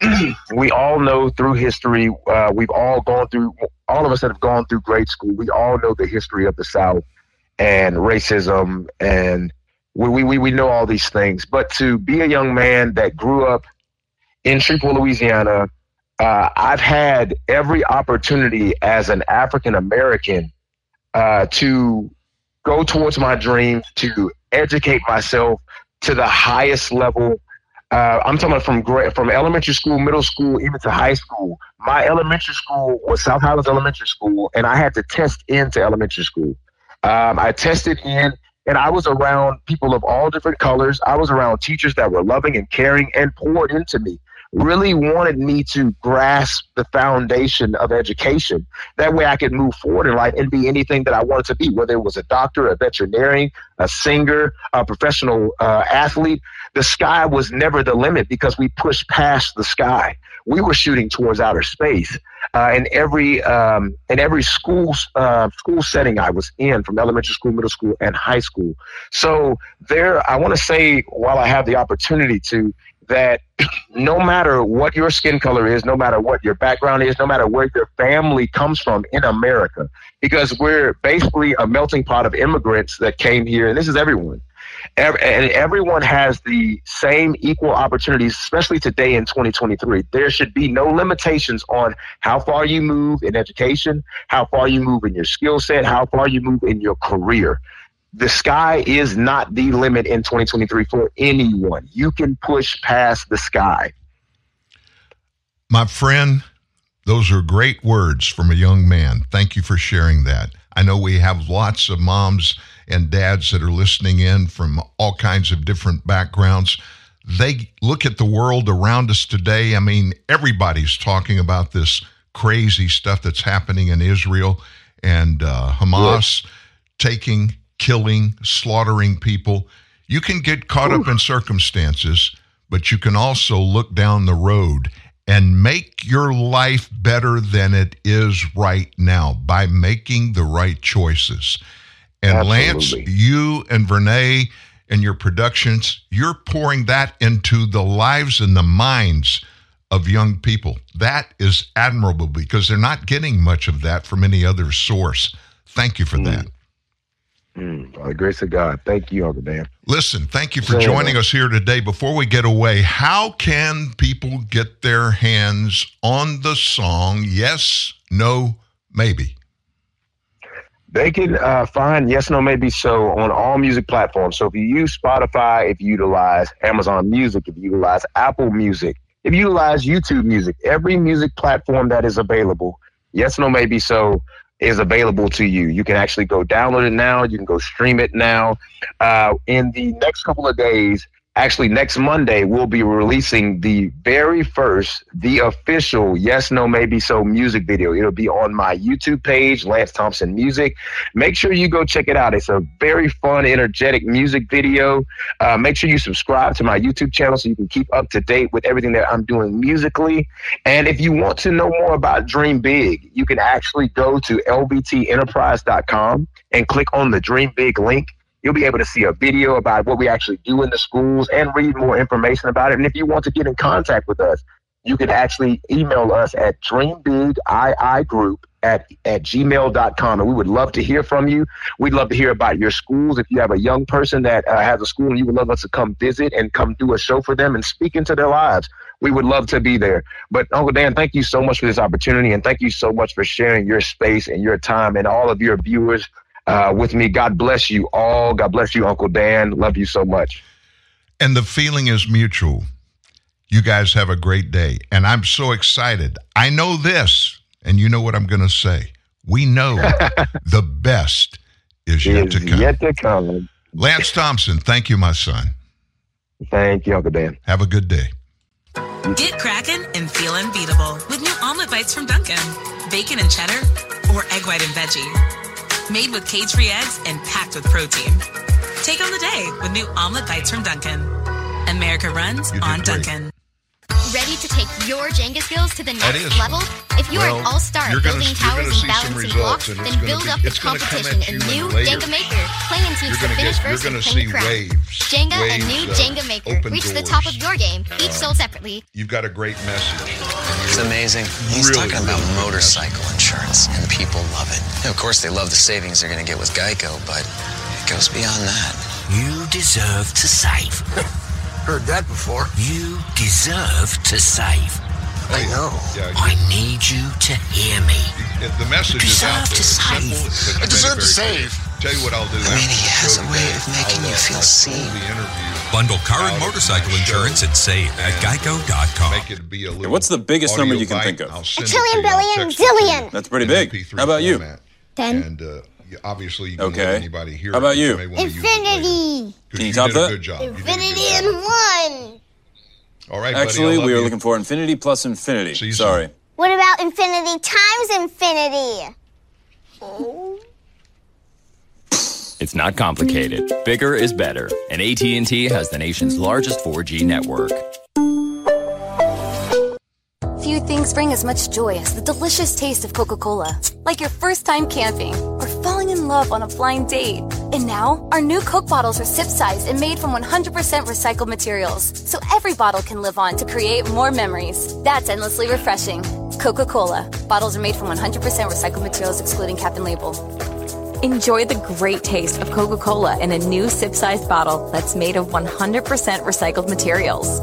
(clears throat) we all know through history uh, we've all gone through all of us that have gone through grade school we all know the history of the south and racism and we, we, we- we know all these things. But to be a young man that grew up in shreveport louisiana uh, I've had every opportunity as an African American uh, to go towards my dreams, to educate myself to the highest level. Uh, I'm talking from from elementary school, middle school, even to high school. My elementary school was South Highlands Elementary School, and I had to test into elementary school. Um, I tested in, and I was around people of all different colors. I was around teachers that were loving and caring and poured into me really wanted me to grasp the foundation of education. That way I could move forward in life and be anything that I wanted to be, whether it was a doctor, a veterinarian, a singer, a professional uh, athlete. The sky was never the limit because we pushed past the sky. We were shooting towards outer space. Uh, in every um, in every school uh, school setting I was in, from elementary school, middle school, and high school. So there, I want to say, while I have the opportunity to, that (clears throat) no matter what your skin color is, no matter what your background is, no matter where your family comes from in America, because we're basically a melting pot of immigrants that came here, and this is everyone. and everyone has the same equal opportunities, especially today in 2023. There should be no limitations on how far you move in education, how far you move in your skill set, how far you move in your career the sky is not the limit in 2023 for anyone. You can push past the sky. My friend, those are great words from a young man. Thank you for sharing that. I know we have lots of moms and dads that are listening in from all kinds of different backgrounds. They look at the world around us today. I mean, everybody's talking about this crazy stuff that's happening in Israel and uh, Hamas taking killing, slaughtering people. You can get caught Ooh. up in circumstances, but you can also look down the road and make your life better than it is right now by making the right choices. And Absolutely. Lance, you and Vernay and your productions, you're pouring that into the lives and the minds of young people. That is admirable because they're not getting much of that from any other source. Thank you for mm. that. Mm, by the grace of God. Thank you, Uncle Dan. Listen, thank you for joining us here today. Before we get away, how can people get their hands on the song Yes, No, Maybe? They can uh, find Yes, No, Maybe So on all music platforms. So if you use Spotify, if you utilize Amazon Music, if you utilize Apple Music, if you utilize YouTube Music, every music platform that is available, Yes, No, Maybe So is available to you. You can actually go download it now. You can go stream it now. Uh, in the next couple of days, actually next Monday, we'll be releasing the very first, the official Yes, No, Maybe So music video. It'll be on my YouTube page, Lance Thompson Music. Make sure you go check it out. It's a very fun, energetic music video. Uh, make sure you subscribe to my YouTube channel so you can keep up to date with everything that I'm doing musically. And if you want to know more about Dream Big, you can actually go to lbtenterprise.com and click on the Dream Big link You'll be able to see a video about what we actually do in the schools and read more information about it. And if you want to get in contact with us, you can actually email us at dreambigiigroup at, at gmail.com. And we would love to hear from you. We'd love to hear about your schools. If you have a young person that uh, has a school and you would love us to come visit and come do a show for them and speak into their lives, we would love to be there. But Uncle Dan, thank you so much for this opportunity. And thank you so much for sharing your space and your time and all of your viewers uh, with me. God bless you all. God bless you, Uncle Dan. Love you so much. And the feeling is mutual. You guys have a great day. And I'm so excited. I know this, and you know what I'm going to say. We know (laughs) the best is yet is to come. Yet to come. Lance Thompson, thank you, my son. Thank you, Uncle Dan. Have a good day. Get cracking and feel unbeatable with new omelet bites from Dunkin'. Bacon and cheddar or egg white and veggie made with cage-free eggs and packed with protein. Take on the day with new omelet bites from Dunkin'. America runs on great. Dunkin'. Ready to take your Jenga skills to the next level? If you're an all-star building towers and balancing blocks, then build be, up the competition in new Jenga Maker. Play in teams to finish get, first and claim the crown. Waves, Jenga waves and new Jenga Maker. Reach doors. the top of your game, each uh, sold separately. You've got a great message. It's amazing. He's really, talking about really motorcycle insurance, and people love it. And of course, they love the savings they're going to get with Geico, but it goes beyond that. You deserve to save. (laughs) Heard that before. You deserve to save. I know. Yeah, I need you to hear me. The message you is out there. To save. Simple, I deserve to save. Tell you what I'll do. Rainey has a way of making I'll, you feel I'll seen. Bundle car and motorcycle insurance and save at geico.com. Make it be a little What's the biggest number you can audio think of? A trillion, to you. I'll billion, text it to you zillion. That's pretty big. How about you? format. Ten. And uh, obviously, you can Okay. let anybody here. How about you? may wanna use it later. Infinity. 'Cause Can you top that? good job. You did a good Infinity job. in one. All right, Actually, I love we are you. looking for infinity plus infinity. Sorry. What about infinity times infinity? Oh. It's not complicated. Bigger is better, and AT&T has the nation's largest 4G network. Few things bring as much joy as the delicious taste of Coca Cola. Like your first time camping or falling in love on a blind date. And now, our new Coke bottles are sip sized and made from 100% recycled materials. So every bottle can live on to create more memories. That's endlessly refreshing. Coca Cola. Bottles are made from 100% recycled materials, excluding cap and label. Enjoy the great taste of Coca Cola in a new sip sized bottle that's made of 100% recycled materials.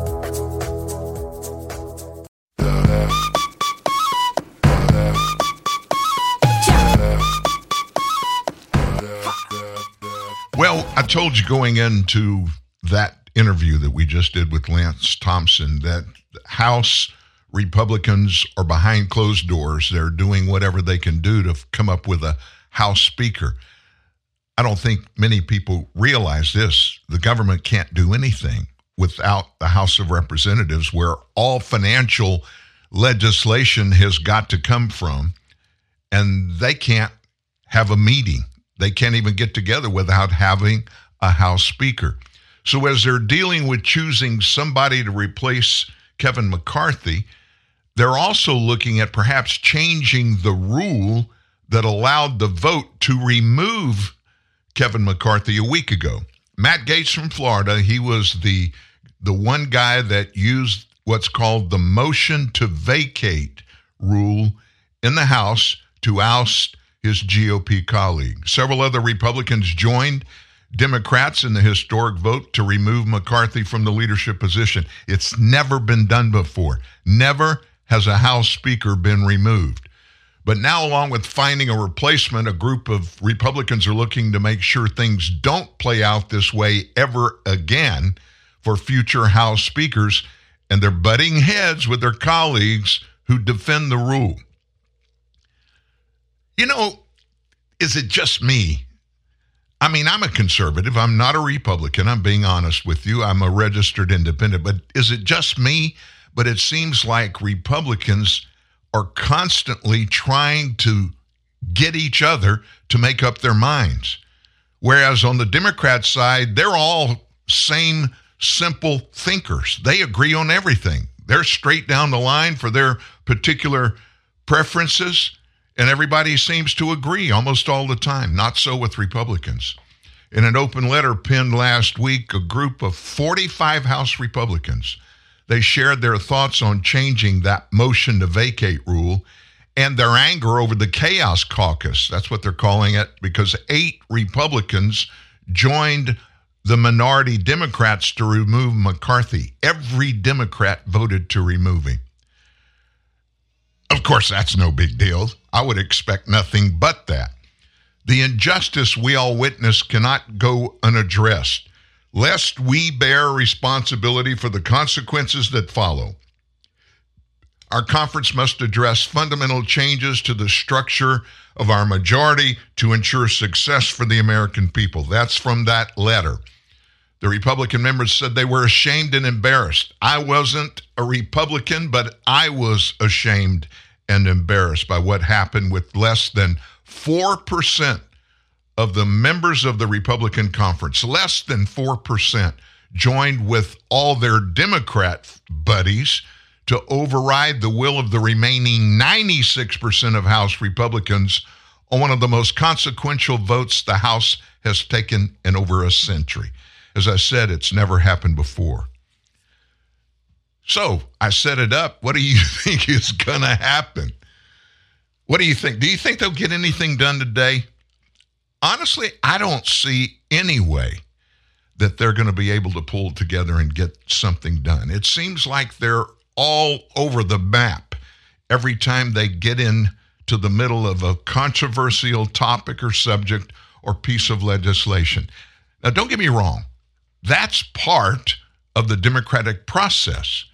Well, I told you going into that interview that we just did with Lance Thompson that House Republicans are behind closed doors. They're doing whatever they can do to come up with a House Speaker. I don't think many people realize this. The government can't do anything without the House of Representatives, where all financial legislation has got to come from, and they can't have a meeting. They can't even get together without having a House Speaker. So, as they're dealing with choosing somebody to replace Kevin McCarthy, they're also looking at perhaps changing the rule that allowed the vote to remove Kevin McCarthy a week ago. Matt Gaetz from Florida, he was the the one guy that used what's called the motion to vacate rule in the House to oust his GOP colleague. Several other Republicans joined Democrats in the historic vote to remove McCarthy from the leadership position. It's never been done before. Never has a House Speaker been removed. But now, along with finding a replacement, a group of Republicans are looking to make sure things don't play out this way ever again for future House speakers, and they're butting heads with their colleagues who defend the rule. You know, is it just me? I mean, I'm a conservative. I'm not a Republican. I'm being honest with you. I'm a registered independent. But is it just me? But it seems like Republicans are constantly trying to get each other to make up their minds. Whereas on the Democrat side, they're all same simple thinkers. They agree on everything. They're straight down the line for their particular preferences, and everybody seems to agree almost all the time. Not so with Republicans. In an open letter penned last week, a group of 45 House Republicans they shared their thoughts on changing that motion to vacate rule and their anger over the chaos caucus. That's what they're calling it because eight Republicans joined the minority Democrats to remove McCarthy. Every Democrat voted to remove him. Of course, that's no big deal. I would expect nothing but that. The injustice we all witness cannot go unaddressed lest we bear responsibility for the consequences that follow. Our conference must address fundamental changes to the structure of our majority to ensure success for the American people. That's from that letter. The Republican members said they were ashamed and embarrassed. I wasn't a Republican, but I was ashamed and embarrassed by what happened with less than 4% of the members of the Republican conference, less than 4%, joined with all their Democrat buddies to override the will of the remaining 96% of House Republicans on one of the most consequential votes the House has taken in over a century. As I said, it's never happened before. So I set it up. What do you (laughs) think is going to happen? What do you think? Do you think they'll get anything done today? Honestly, I don't see any way that they're going to be able to pull together and get something done. It seems like they're all over the map every time they get in to the middle of a controversial topic or subject or piece of legislation. Now, don't get me wrong, that's part of the democratic process.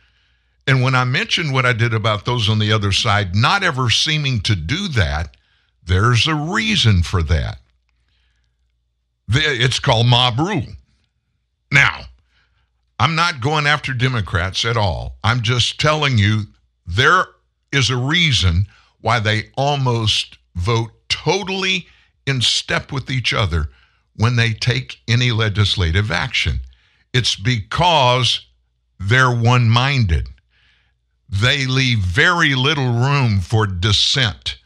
And when I mentioned what I did about those on the other side not ever seeming to do that, there's a reason for that. It's called mob rule. Now, I'm not going after Democrats at all. I'm just telling you there is a reason why they almost vote totally in step with each other when they take any legislative action. It's because they're one minded. They leave very little room for dissent.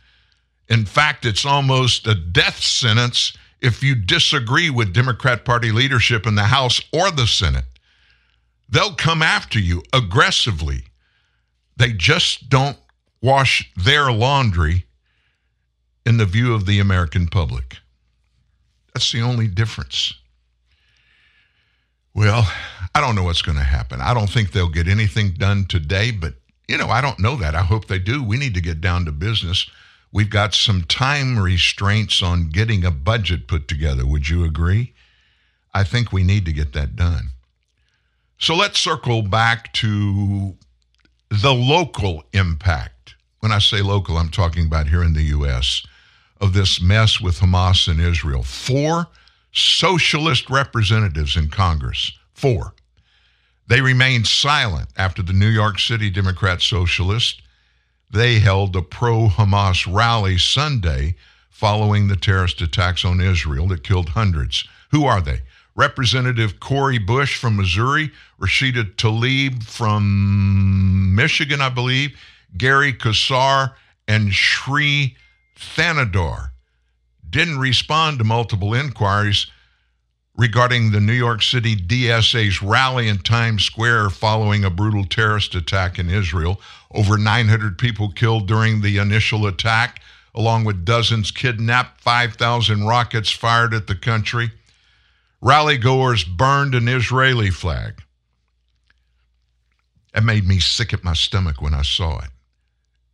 In fact, it's almost a death sentence if you disagree with Democrat Party leadership in the House or the Senate. They'll come after you aggressively. They just don't wash their laundry in the view of the American public. That's the only difference. Well, I don't know what's going to happen. I don't think they'll get anything done today, but you know, I don't know that. I hope they do. We need to get down to business. We've got some time restraints on getting a budget put together. Would you agree? I think we need to get that done. So let's circle back to the local impact. When I say local, I'm talking about here in the U.S. of this mess with Hamas and Israel. Four socialist representatives in Congress, four. They remained silent after the New York City Democrat Socialists they held a pro Hamas rally Sunday following the terrorist attacks on Israel that killed hundreds. Who are they? Representative Cori Bush from Missouri, Rashida Tlaib from Michigan, I believe, Gary Casar, and Sri Thanedar didn't respond to multiple inquiries regarding the New York City DSA's rally in Times Square following a brutal terrorist attack in Israel. Over 900 people killed during the initial attack, along with dozens kidnapped, 5,000 rockets fired at the country. Rally goers burned an Israeli flag. It made me sick at my stomach when I saw it.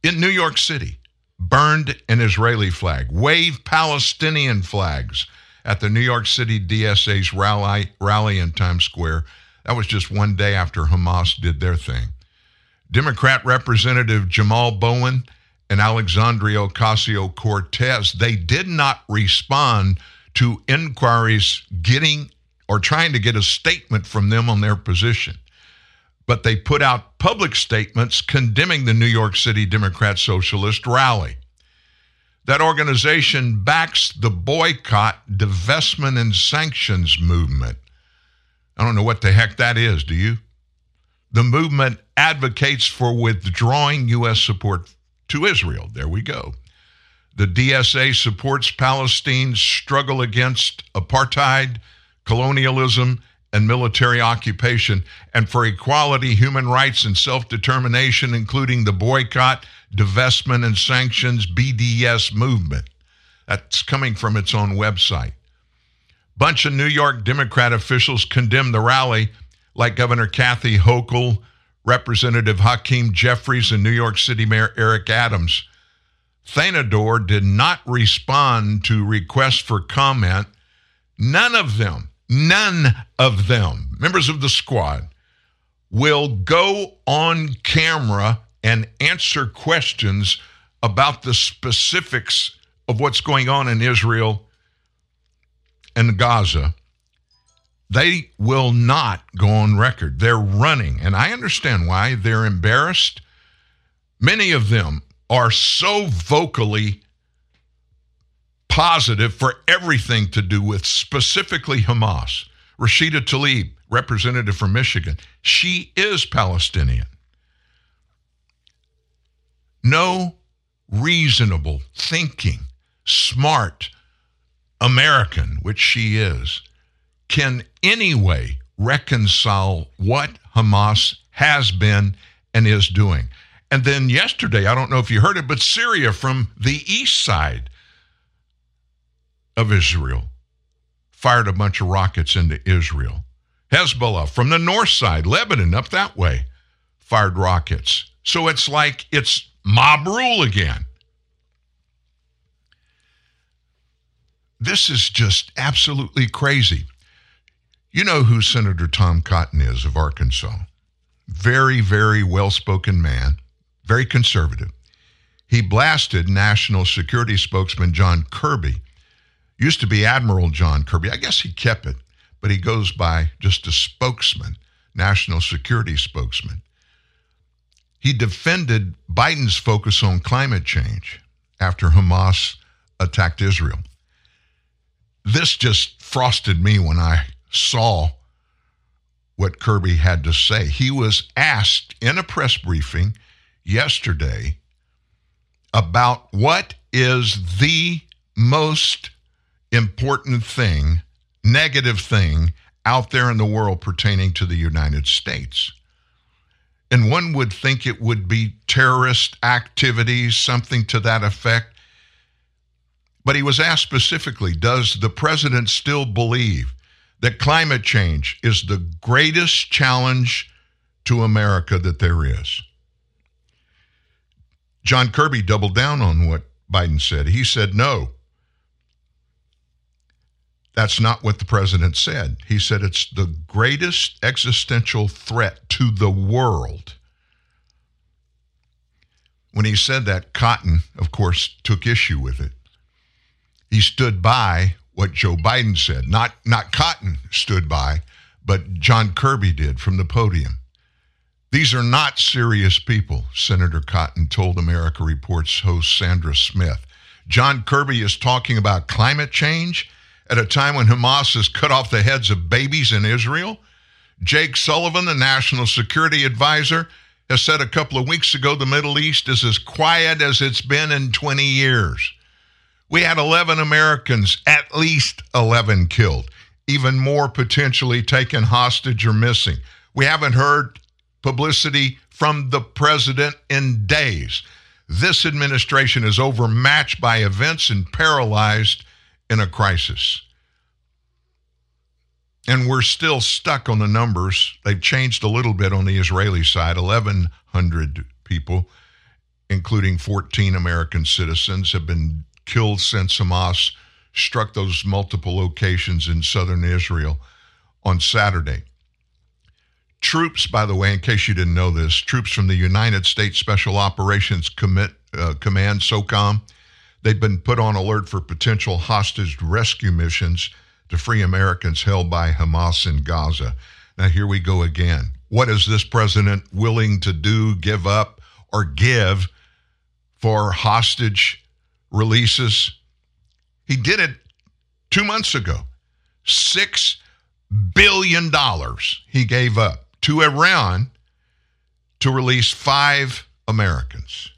In New York City, burned an Israeli flag, waved Palestinian flags at the New York City DSA's rally, rally in Times Square. That was just one day after Hamas did their thing. Democrat Representative Jamaal Bowman and Alexandria Ocasio Cortez, they did not respond to inquiries getting or trying to get a statement from them on their position. But they put out public statements condemning the New York City Democrat Socialist rally. That organization backs the boycott, divestment, and sanctions movement. I don't know what the heck that is, do you? The movement advocates for withdrawing U.S. support to Israel. There we go. The DSA supports Palestine's struggle against apartheid, colonialism, and military occupation, and for equality, human rights, and self determination, including the boycott, divestment, and sanctions BDS movement. That's coming from its own website. Bunch of New York Democrat officials condemned the rally, like Governor Kathy Hochul, Representative Hakeem Jeffries, and New York City Mayor Eric Adams. Thanedar did not respond to requests for comment. None of them none of them, members of the squad, will go on camera and answer questions about the specifics of what's going on in Israel and Gaza. They will not go on record. They're running. And I understand why. They're embarrassed. Many of them are so vocally positive for everything to do with specifically Hamas. Rashida Tlaib, representative from Michigan, she is Palestinian. No reasonable, thinking, smart American, which she is, can anyway reconcile what Hamas has been and is doing. And then yesterday, I don't know if you heard it, but Syria from the east side of Israel fired a bunch of rockets into Israel. Hezbollah from the north side, Lebanon, up that way, fired rockets. So it's like it's mob rule again. This is just absolutely crazy. You know who Senator Tom Cotton is of Arkansas. Very, very well spoken man, very conservative. He blasted National Security Spokesman John Kirby. Used to be Admiral John Kirby. I guess he kept it, but he goes by just a spokesman, National Security Spokesman. He defended Biden's focus on climate change after Hamas attacked Israel. This just frosted me when I saw what Kirby had to say. He was asked in a press briefing yesterday about what is the most important thing, negative thing out there in the world pertaining to the United States. And one would think it would be terrorist activities, something to that effect. But he was asked specifically Does the president still believe that climate change is the greatest challenge to America that there is? John Kirby doubled down on what Biden said. He said, No. That's not what the president said. He said it's the greatest existential threat to the world. When he said that, Cotton, of course, took issue with it. He stood by what Joe Biden said. Not, not Cotton stood by, but John Kirby did from the podium. These are not serious people, Senator Cotton told America Reports host Sandra Smith. John Kirby is talking about climate change at a time when Hamas has cut off the heads of babies in Israel. Jake Sullivan, the national security advisor, has said a couple of weeks ago the Middle East is as quiet as it's been in 20 years. We had 11 Americans, at least 11 killed, even more potentially taken hostage or missing. We haven't heard publicity from the president in days. This administration is overmatched by events and paralyzed in a crisis. And we're still stuck on the numbers. They've changed a little bit on the Israeli side 1,100 people, including 14 American citizens, have been killed since Hamas struck those multiple locations in southern Israel on Saturday. Troops, by the way, in case you didn't know this, troops from the United States Special Operations Commit, uh, Command, SOCOM, they've been put on alert for potential hostage rescue missions to free Americans held by Hamas in Gaza. Now, here we go again. What is this president willing to do, give up, or give for hostage releases. He did it two months ago. Six billion dollars he gave up to Iran to release five Americans.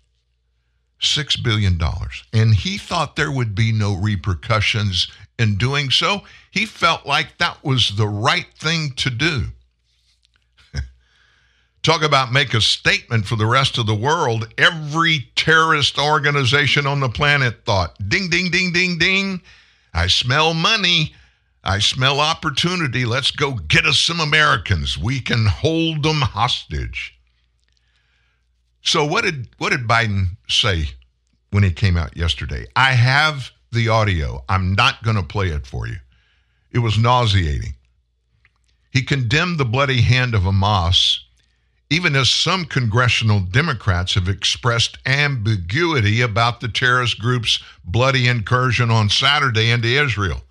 Six billion dollars. And he thought there would be no repercussions in doing so. He felt like that was the right thing to do. (laughs) Talk about make a statement for the rest of the world. Every terrorist organization on the planet thought, ding, ding, ding, ding, ding. I smell money. I smell opportunity. Let's go get us some Americans. We can hold them hostage. So what did what did Biden say when he came out yesterday? I have the audio. I'm not going to play it for you. It was nauseating. He condemned the bloody hand of Hamas even as some congressional Democrats have expressed ambiguity about the terrorist group's bloody incursion on Saturday into Israel.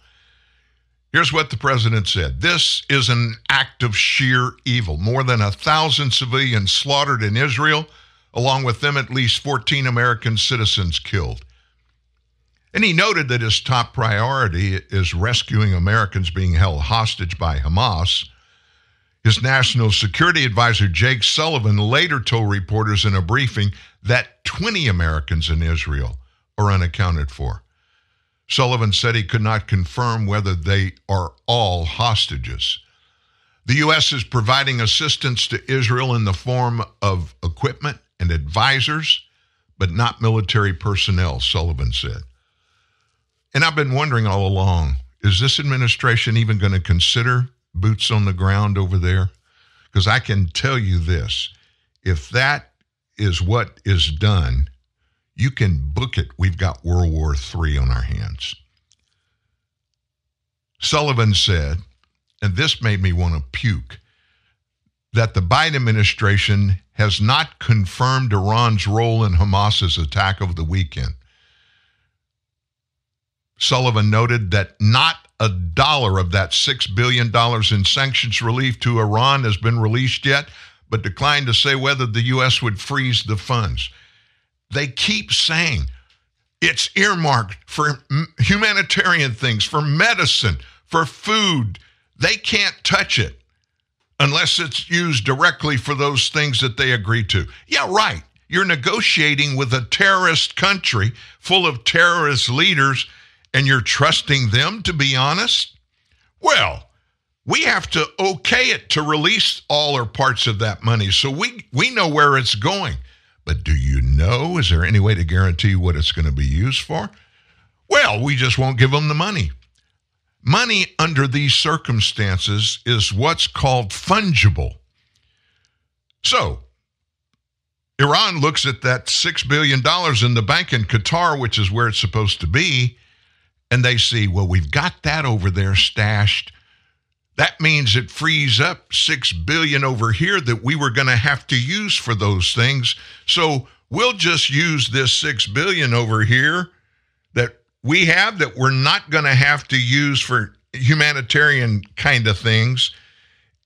Here's what the president said This is an act of sheer evil. More than a thousand civilians slaughtered in Israel, along with them, at least 14 American citizens killed. And he noted that his top priority is rescuing Americans being held hostage by Hamas his national security advisor, Jake Sullivan, later told reporters in a briefing that 20 Americans in Israel are unaccounted for. Sullivan said he could not confirm whether they are all hostages. The U.S. is providing assistance to Israel in the form of equipment and advisors, but not military personnel, Sullivan said. And I've been wondering all along is this administration even going to consider boots on the ground over there? Because I can tell you this if that is what is done, you can book it. We've got World War III on our hands. Sullivan said, and this made me want to puke, that the Biden administration has not confirmed Iran's role in Hamas's attack over the weekend. Sullivan noted that not a dollar of that $6 billion in sanctions relief to Iran has been released yet, but declined to say whether the U.S. would freeze the funds. They keep saying it's earmarked for humanitarian things, for medicine, for food. They can't touch it unless it's used directly for those things that they agree to. Yeah, right. You're negotiating with a terrorist country full of terrorist leaders and you're trusting them to be honest? Well, we have to okay it to release all or parts of that money so we, we know where it's going. But do you know? Is there any way to guarantee what it's going to be used for? Well, we just won't give them the money. Money under these circumstances is what's called fungible. So, Iran looks at that $6 billion in the bank in Qatar, which is where it's supposed to be, and they see, well, we've got that over there stashed. That means it frees up 6 billion over here that we were going to have to use for those things. So we'll just use this 6 billion over here we have that we're not going to have to use for humanitarian kind of things.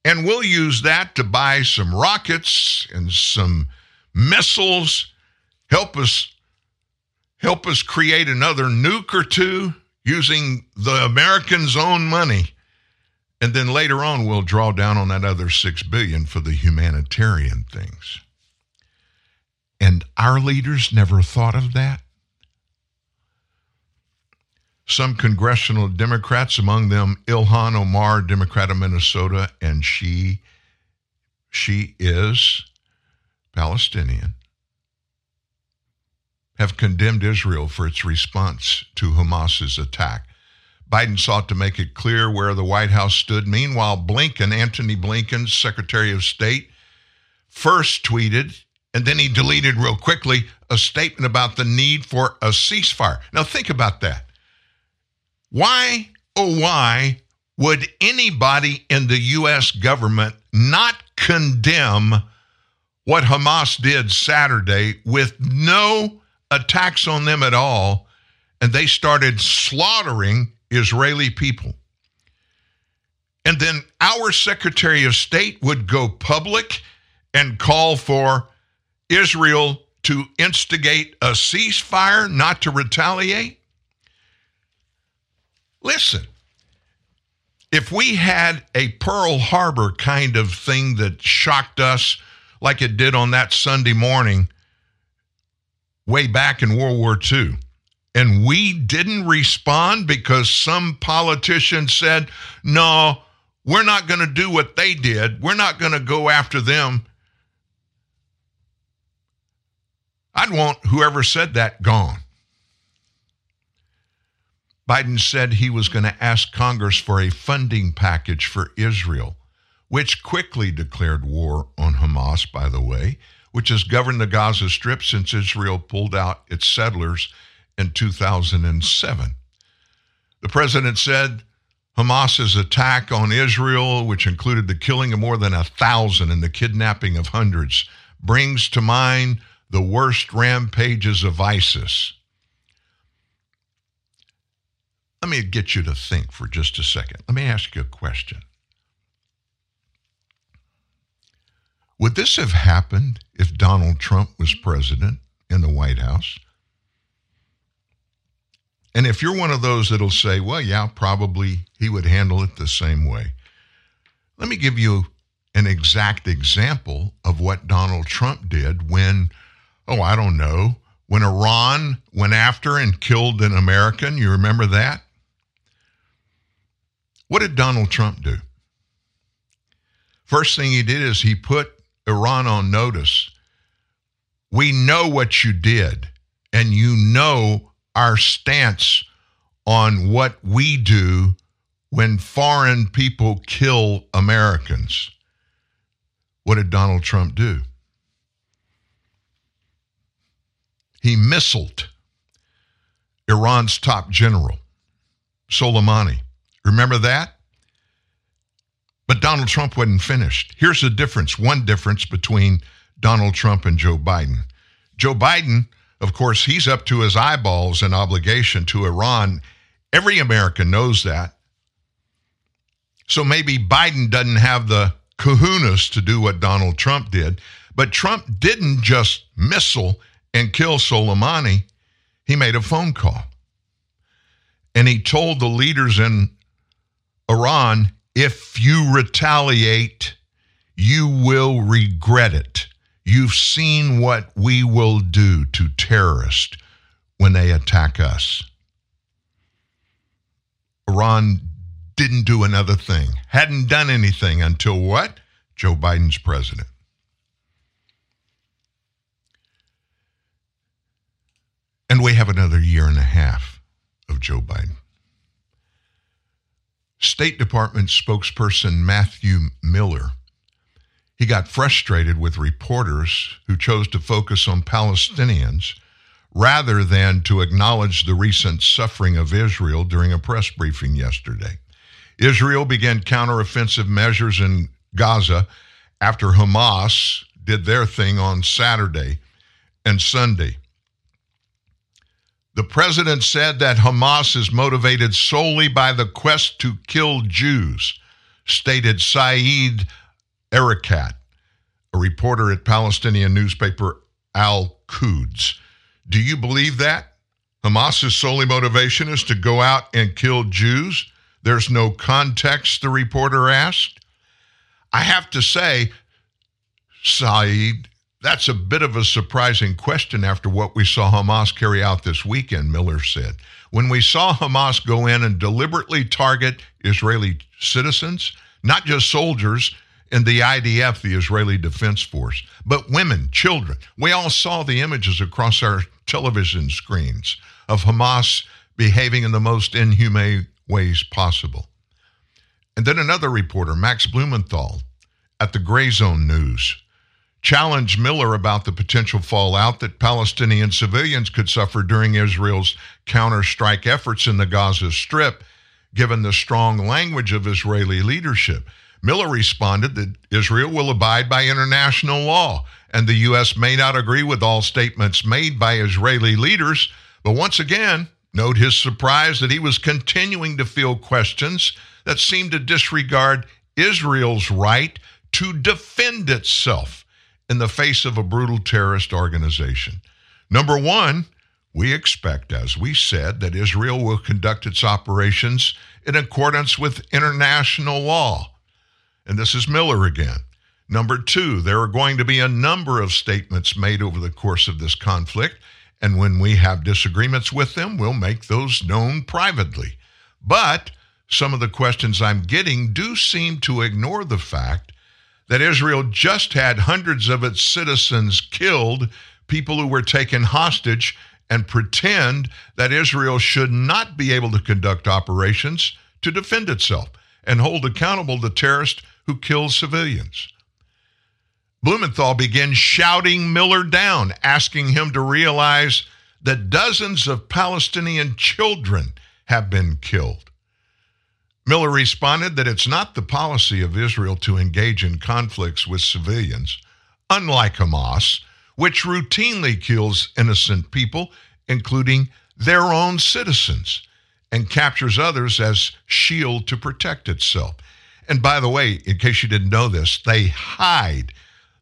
And we'll use that to buy some rockets and some missiles, help us help us create another nuke or two using the Americans' own money. And then later on, we'll draw down on that other six billion for the humanitarian things. And our leaders never thought of that. Some congressional Democrats, among them Ilhan Omar, Democrat of Minnesota, and she, she is Palestinian have condemned Israel for its response to Hamas's attack. Biden sought to make it clear where the White House stood. Meanwhile, Blinken, Antony Blinken, Secretary of State, first tweeted and then he deleted real quickly a statement about the need for a ceasefire. Now, think about that. Why, oh, why would anybody in the U.S. government not condemn what Hamas did Saturday with no attacks on them at all, and they started slaughtering Israeli people. And then our Secretary of State would go public and call for Israel to instigate a ceasefire, not to retaliate. Listen, if we had a Pearl Harbor kind of thing that shocked us like it did on that Sunday morning, way back in World War II. And we didn't respond because some politician said, no, we're not going to do what they did. We're not going to go after them. I'd want whoever said that gone. Biden said he was going to ask Congress for a funding package for Israel, which quickly declared war on Hamas, by the way, which has governed the Gaza Strip since Israel pulled out its settlers in 2007. The president said Hamas's attack on Israel, which included the killing of more than a thousand and the kidnapping of hundreds, brings to mind the worst rampages of ISIS. Let me get you to think for just a second. Let me ask you a question. Would this have happened if Donald Trump was president in the White House? And if you're one of those that'll say, well, yeah, probably he would handle it the same way. Let me give you an exact example of what Donald Trump did when, oh, I don't know, when Iran went after and killed an American. You remember that? What did Donald Trump do? First thing he did is he put Iran on notice. We know what you did, and you know our stance on what we do when foreign people kill Americans. What did Donald Trump do? he missiled Iran's top general, Soleimani. Remember that? But Donald Trump wasn't finished. Here's the difference one difference between Donald Trump and Joe Biden. Joe Biden, of course, he's up to his eyeballs in obligation to Iran. Every American knows that. So maybe Biden doesn't have the kahunas to do what Donald Trump did. But Trump didn't just missile and kill Soleimani, he made a phone call. And he told the leaders in Iran if you retaliate, you will regret it. You've seen what we will do to terrorists when they attack us. Iran didn't do another thing, hadn't done anything until what? Joe Biden's president. And we have another year and a half of Joe Biden. State Department spokesperson Matthew Miller. He got frustrated with reporters who chose to focus on Palestinians rather than to acknowledge the recent suffering of Israel during a press briefing yesterday. Israel began counteroffensive measures in Gaza after Hamas did their thing on Saturday and Sunday. The president said that Hamas is motivated solely by the quest to kill Jews, stated Saeed Arikat, a reporter at Palestinian newspaper Al Quds. Do you believe that? Hamas's solely motivation is to go out and kill Jews? There's no context, the reporter asked. I have to say, Saeed, that's a bit of a surprising question after what we saw Hamas carry out this weekend, Miller said. When we saw Hamas go in and deliberately target Israeli citizens, not just soldiers in the IDF, the Israeli Defense Force, but women, children. We all saw the images across our television screens of Hamas behaving in the most inhumane ways possible. And then another reporter, Max Blumenthal, at the Gray Zone News, challenged Miller about the potential fallout that Palestinian civilians could suffer during Israel's counter-strike efforts in the Gaza Strip, given the strong language of Israeli leadership. Miller responded that Israel will abide by international law, and the U.S. may not agree with all statements made by Israeli leaders, but once again, note his surprise that he was continuing to field questions that seemed to disregard Israel's right to defend itself in the face of a brutal terrorist organization. Number one, we expect, as we said, that Israel will conduct its operations in accordance with international law. And this is Miller again. Number two, there are going to be a number of statements made over the course of this conflict, and when we have disagreements with them, we'll make those known privately. But some of the questions I'm getting do seem to ignore the fact that Israel just had hundreds of its citizens killed, people who were taken hostage, and pretend that Israel should not be able to conduct operations to defend itself and hold accountable the terrorists who kill civilians. Blumenthal began shouting Miller down, asking him to realize that dozens of Palestinian children have been killed. Miller responded that it's not the policy of Israel to engage in conflicts with civilians, unlike Hamas, which routinely kills innocent people, including their own citizens, and captures others as shield to protect itself. And by the way, in case you didn't know this, they hide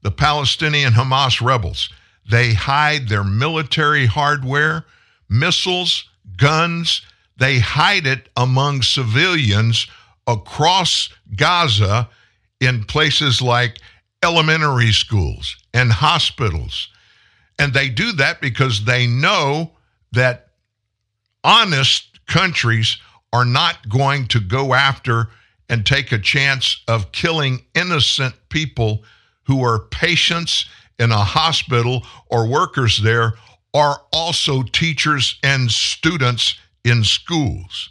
the Palestinian Hamas rebels. They hide their military hardware, missiles, guns, they hide it among civilians across Gaza in places like elementary schools and hospitals. And they do that because they know that honest countries are not going to go after and take a chance of killing innocent people who are patients in a hospital or workers there are also teachers and students in schools.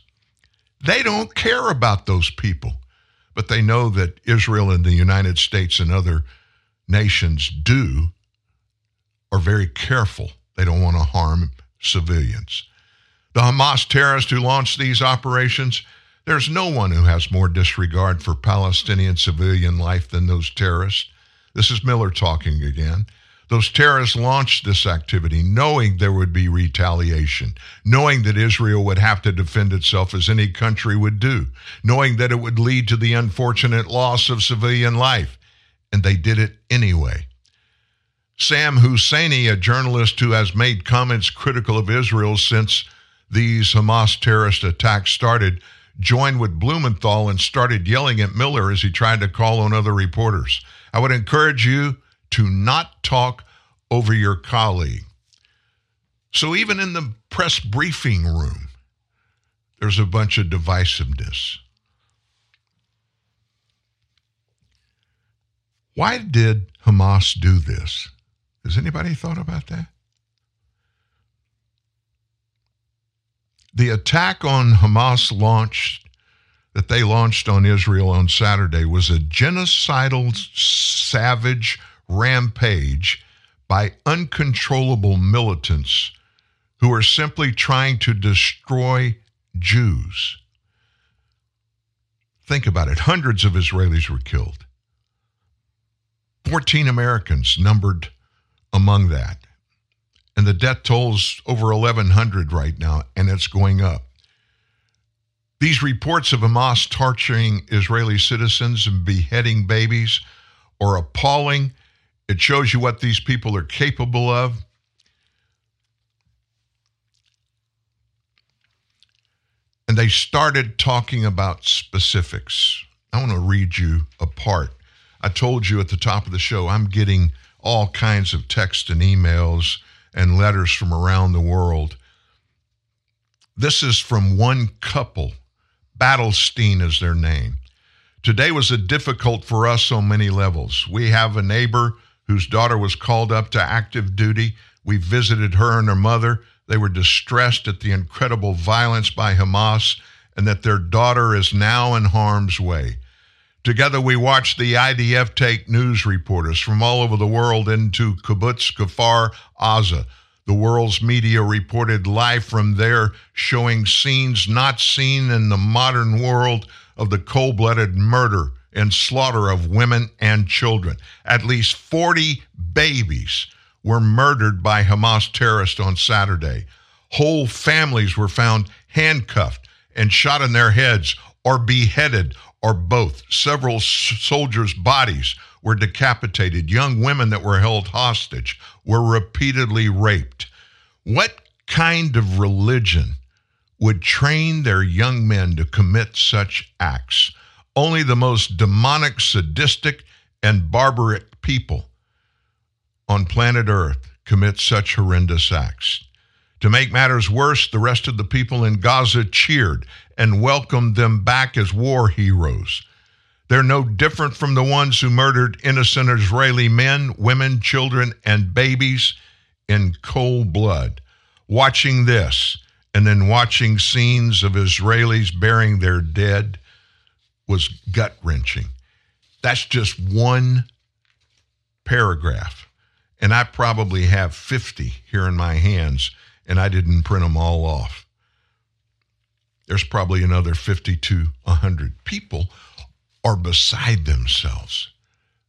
They don't care about those people, but they know that Israel and the United States and other nations do, are very careful They don't want to harm civilians. The Hamas terrorists who launched these operations, there's no one who has more disregard for Palestinian civilian life than those terrorists. This is Miller talking again. Those terrorists launched this activity knowing there would be retaliation, knowing that Israel would have to defend itself as any country would do, knowing that it would lead to the unfortunate loss of civilian life. And they did it anyway. Sam Husseini, a journalist who has made comments critical of Israel since these Hamas terrorist attacks started, joined with Blumenthal and started yelling at Miller as he tried to call on other reporters. I would encourage you to not talk over your colleague. So even in the press briefing room, there's a bunch of divisiveness. Why did Hamas do this? Has anybody thought about that? The attack on Hamas launched that they launched on Israel on Saturday was a genocidal, savage rampage by uncontrollable militants who are simply trying to destroy Jews. Think about it. Hundreds of Israelis were killed. 14 Americans numbered among that. And the death toll's over 1,100 right now, and it's going up. These reports of Hamas torturing Israeli citizens and beheading babies are appalling. It shows you what these people are capable of. And they started talking about specifics. I want to read you a part. I told you at the top of the show, I'm getting all kinds of text and emails and letters from around the world. This is from one couple. Battlestein is their name. Today was a difficult for us on many levels. We have a neighbor whose daughter was called up to active duty. We visited her and her mother. They were distressed at the incredible violence by Hamas and that their daughter is now in harm's way. Together, we watched the IDF take news reporters from all over the world into Kibbutz Kfar Aza. The world's media reported live from there, showing scenes not seen in the modern world of the cold blooded murder and slaughter of women and children. At least 40 babies were murdered by Hamas terrorists on Saturday. Whole families were found handcuffed and shot in their heads or beheaded or both. Several soldiers' bodies were decapitated. Young women that were held hostage were repeatedly raped. What kind of religion would train their young men to commit such acts? Only the most demonic, sadistic, and barbaric people on planet Earth commit such horrendous acts. To make matters worse, the rest of the people in Gaza cheered and welcomed them back as war heroes. They're no different from the ones who murdered innocent Israeli men, women, children, and babies in cold blood. Watching this and then watching scenes of Israelis burying their dead was gut wrenching. That's just one paragraph. And I probably have 50 here in my hands and I didn't print them all off. There's probably another 50 to 100 people are beside themselves.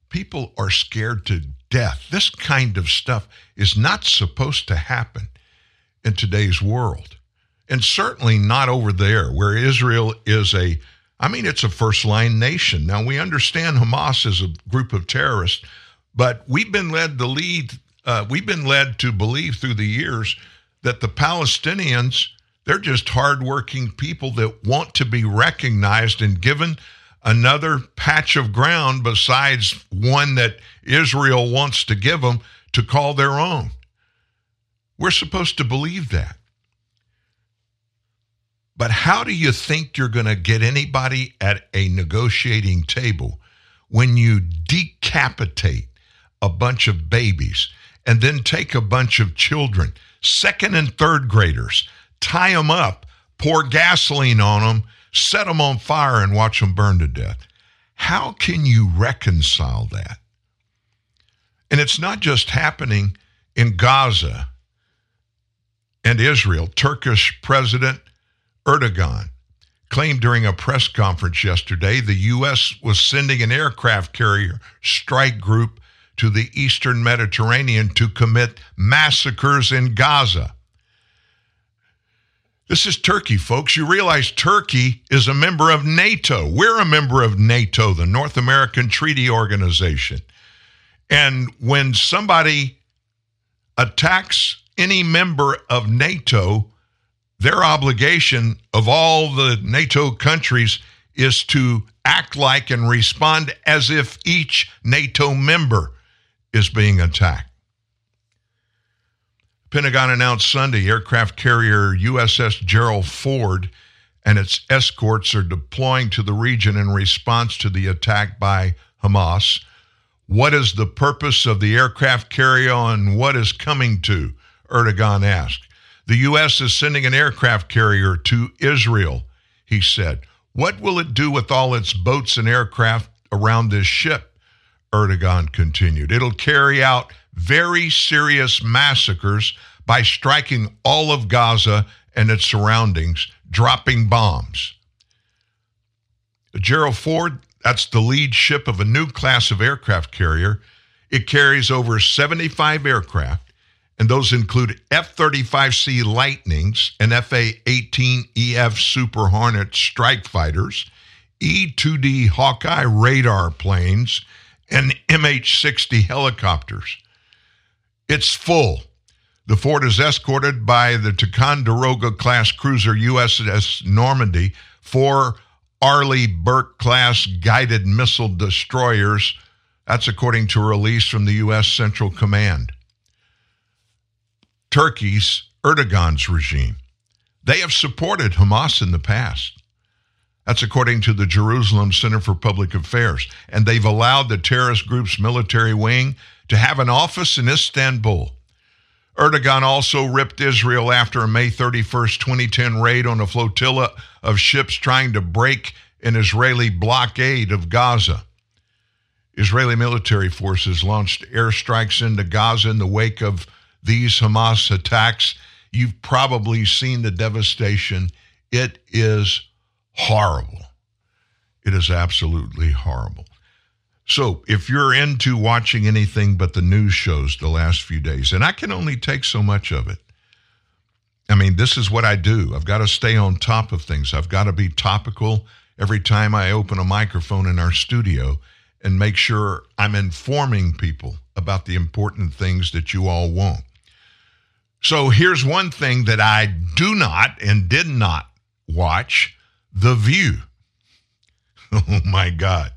People are scared to death. This kind of stuff is not supposed to happen in today's world. And certainly not over there where Israel is a, I mean, it's a first line nation. Now, we understand Hamas is a group of terrorists, but we've been led to lead, uh, we've been led to believe through the years that the Palestinians, they're just hardworking people that want to be recognized and given another patch of ground besides one that Israel wants to give them to call their own. We're supposed to believe that. But how do you think you're going to get anybody at a negotiating table when you decapitate a bunch of babies and then take a bunch of children second and third graders, tie them up, pour gasoline on them, set them on fire, and watch them burn to death. How can you reconcile that? And it's not just happening in Gaza. and Israel, Turkish President Erdogan claimed during a press conference yesterday the U.S. was sending an aircraft carrier strike group to the eastern Mediterranean to commit massacres in Gaza. This is Turkey, folks. You realize Turkey is a member of NATO. We're a member of NATO, the North American Treaty Organization. And when somebody attacks any member of NATO, their obligation of all the NATO countries is to act like and respond as if each NATO member is being attacked. Pentagon announced Sunday aircraft carrier USS Gerald Ford and its escorts are deploying to the region in response to the attack by Hamas. What is the purpose of the aircraft carrier and what is coming to? Erdogan asked. The U.S. is sending an aircraft carrier to Israel, he said. What will it do with all its boats and aircraft around this ship? Erdogan continued. It'll carry out very serious massacres by striking all of Gaza and its surroundings, dropping bombs. The Gerald Ford, that's the lead ship of a new class of aircraft carrier. It carries over 75 aircraft, and those include F 35C Lightnings and FA 18EF Super Hornet strike fighters, E 2D Hawkeye radar planes, and MH 60 helicopters. It's full. The Ford is escorted by the Ticonderoga class cruiser USS Normandy, four Arleigh Burke class guided missile destroyers. That's according to a release from the U.S. Central Command. Turkey's Erdogan's regime. They have supported Hamas in the past. That's according to the Jerusalem Center for Public Affairs. And they've allowed the terrorist group's military wing to have an office in Istanbul. Erdogan also ripped Israel after a May 31st, 2010 raid on a flotilla of ships trying to break an Israeli blockade of Gaza. Israeli military forces launched airstrikes into Gaza in the wake of these Hamas attacks. You've probably seen the devastation. It is horrible. It is absolutely horrible. So, if you're into watching anything but the news shows the last few days, and I can only take so much of it. I mean, this is what I do. I've got to stay on top of things. I've got to be topical every time I open a microphone in our studio and make sure I'm informing people about the important things that you all want. So, here's one thing that I do not and did not watch The View. (laughs) Oh my God.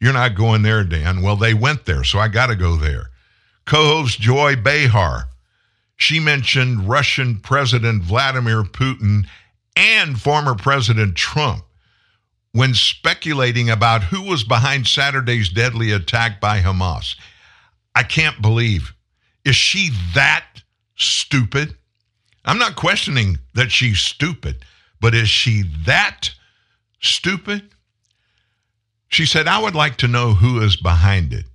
You're not going there, Dan. Well, they went there, so I got to go there. Co host Joy Behar, she mentioned Russian President Vladimir Putin and former President Trump when speculating about who was behind Saturday's deadly attack by Hamas. I can't believe. Is she that stupid? I'm not questioning that she's stupid, but is she that stupid? She said, I would like to know who is behind it.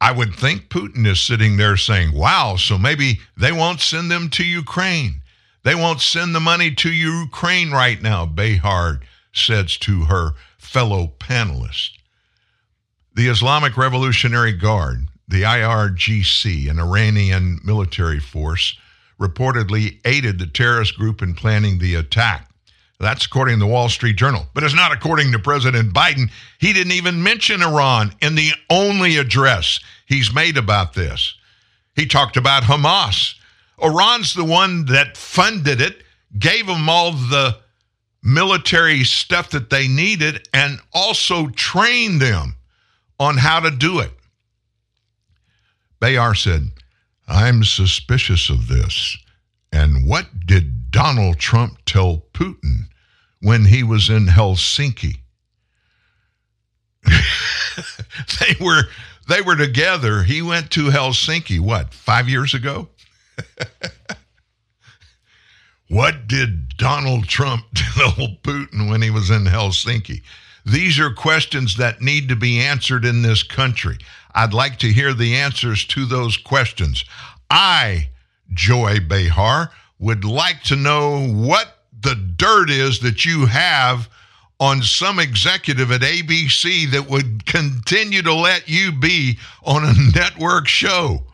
I would think Putin is sitting there saying, wow, so maybe they won't send them to Ukraine. They won't send the money to Ukraine right now, Behar says to her fellow panelists. The Islamic Revolutionary Guard, the IRGC, an Iranian military force, reportedly aided the terrorist group in planning the attack. That's according to the Wall Street Journal. But it's not according to President Biden. He didn't even mention Iran in the only address he's made about this. He talked about Hamas. Iran's the one that funded it, gave them all the military stuff that they needed, and also trained them on how to do it. Behar said, I'm suspicious of this. And what did Donald Trump tell Putin? when he was in Helsinki. (laughs) they were they were together. He went to Helsinki what, 5 years ago? (laughs) what did Donald Trump (laughs) tell Putin when he was in Helsinki? These are questions that need to be answered in this country. I'd like to hear the answers to those questions. I, Joy Behar, would like to know what the dirt is that you have on some executive at ABC that would continue to let you be on a (laughs) network show.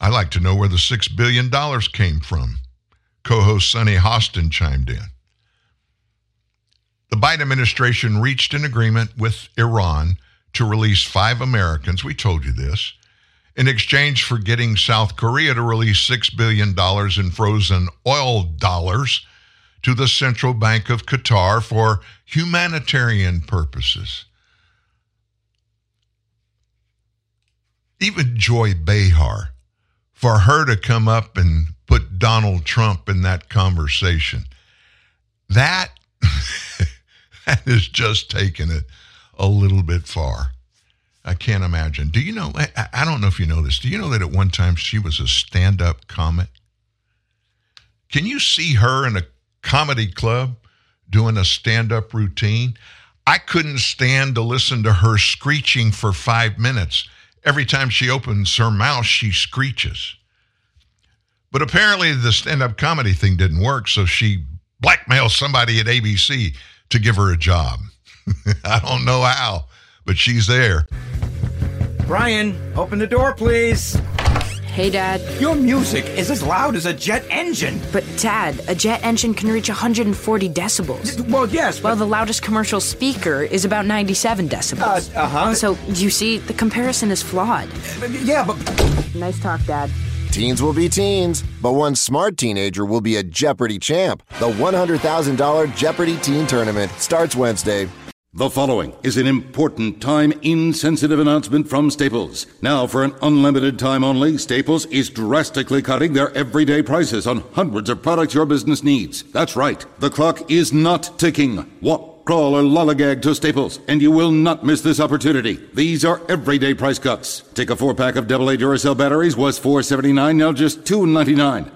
I'd like to know where the $6 billion came from. Co host Sunny Hostin chimed in. The Biden administration reached an agreement with Iran to release five Americans. We told you this. In exchange for getting South Korea to release $6 billion in frozen oil dollars to the Central Bank of Qatar for humanitarian purposes. Even Joy Behar for her to come up and put Donald Trump in that conversation. That, (laughs) that is just taking it a little bit far. I can't imagine. Do you know? I, don't know if you know this. Do you know that at one time she was a stand up comic? Can you see her in a comedy club doing a stand up routine? I couldn't stand to listen to her screeching for five minutes. Every time she opens her mouth, she screeches. But apparently, the stand up comedy thing didn't work, so she blackmailed somebody at ABC to give her a job. (laughs) I don't know how, but she's there. Brian, open the door, please. Hey, Dad. Your music is as loud as a jet engine. But, Dad, a jet engine can reach 140 decibels. Well, yes. While the loudest commercial speaker is about 97 decibels. Uh huh. So, you see, the comparison is flawed. Uh, yeah, but. Nice talk, Dad. Teens will be teens, but one smart teenager will be a Jeopardy champ. The $100,000 Jeopardy Teen Tournament starts Wednesday. The following is an important time insensitive announcement from Staples. Now, for an unlimited time only, Staples is drastically cutting their everyday prices on hundreds of products your business needs. That's right, the clock is not ticking. Walk, crawl, or lollygag to Staples, and you will not miss this opportunity. These are everyday price cuts. Take a four pack of AA Duracell batteries was $4.79, now just $2.99.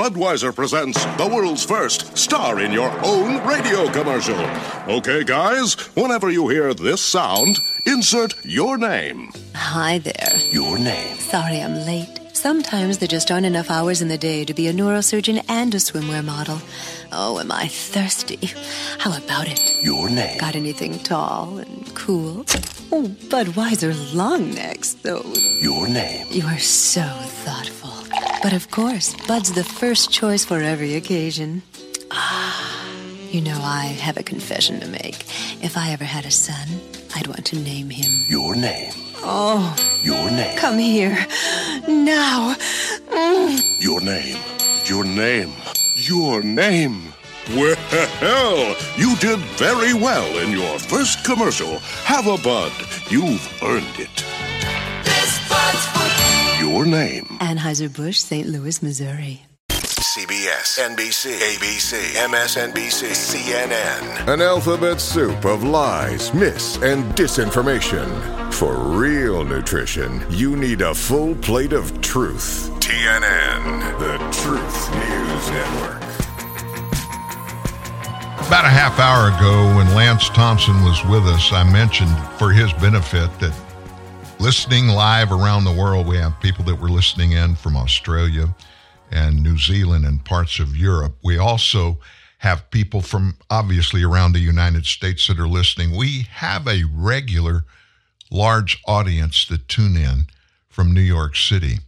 Budweiser presents the world's first star in your own radio commercial. Okay, guys, whenever you hear this sound, insert your name. Hi there. Your name. Sorry I'm late. Sometimes there just aren't enough hours in the day to be a neurosurgeon and a swimwear model. Oh, am I thirsty? How about it? Your name. Got anything tall and cool? Oh, Budweiser long necks, though. Your name. You are so thoughtful. But of course, Bud's the first choice for every occasion. Ah, you know, I have a confession to make. If I ever had a son, I'd want to name him. Your name. Oh. Your name. Come here. Now. Mm. Your name. Your name. Your name. Well, you did very well in your first commercial. Have a bud. You've earned it. Your name. Anheuser-Busch, St. Louis, Missouri. CBS, NBC, ABC, MSNBC, CNN. An alphabet soup of lies, myths, and disinformation. For real nutrition, you need a full plate of truth. TNN, the Truth News Network. About a half hour ago, when Lance Thompson was with us, I mentioned for his benefit that listening live around the world, we have people that were listening in from Australia and New Zealand and parts of Europe. We also have people from obviously around the United States that are listening. We have a regular large audience that tune in from New York City.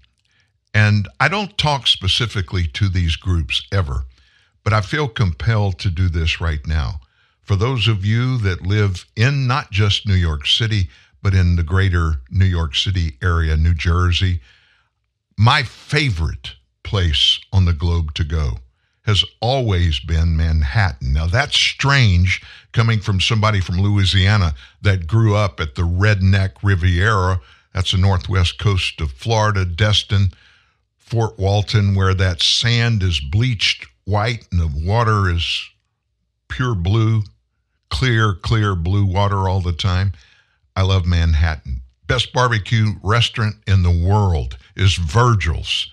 And I don't talk specifically to these groups ever, but I feel compelled to do this right now. For those of you that live in not just New York City, but in the greater New York City area, New Jersey, my favorite place on the globe to go has always been Manhattan. Now, that's strange coming from somebody from Louisiana that grew up at the Redneck Riviera. That's the northwest coast of Florida, Destin, Fort Walton where that sand is bleached white and the water is pure blue, clear, clear blue water all the time. I love Manhattan. Best barbecue restaurant in the world is Virgil's.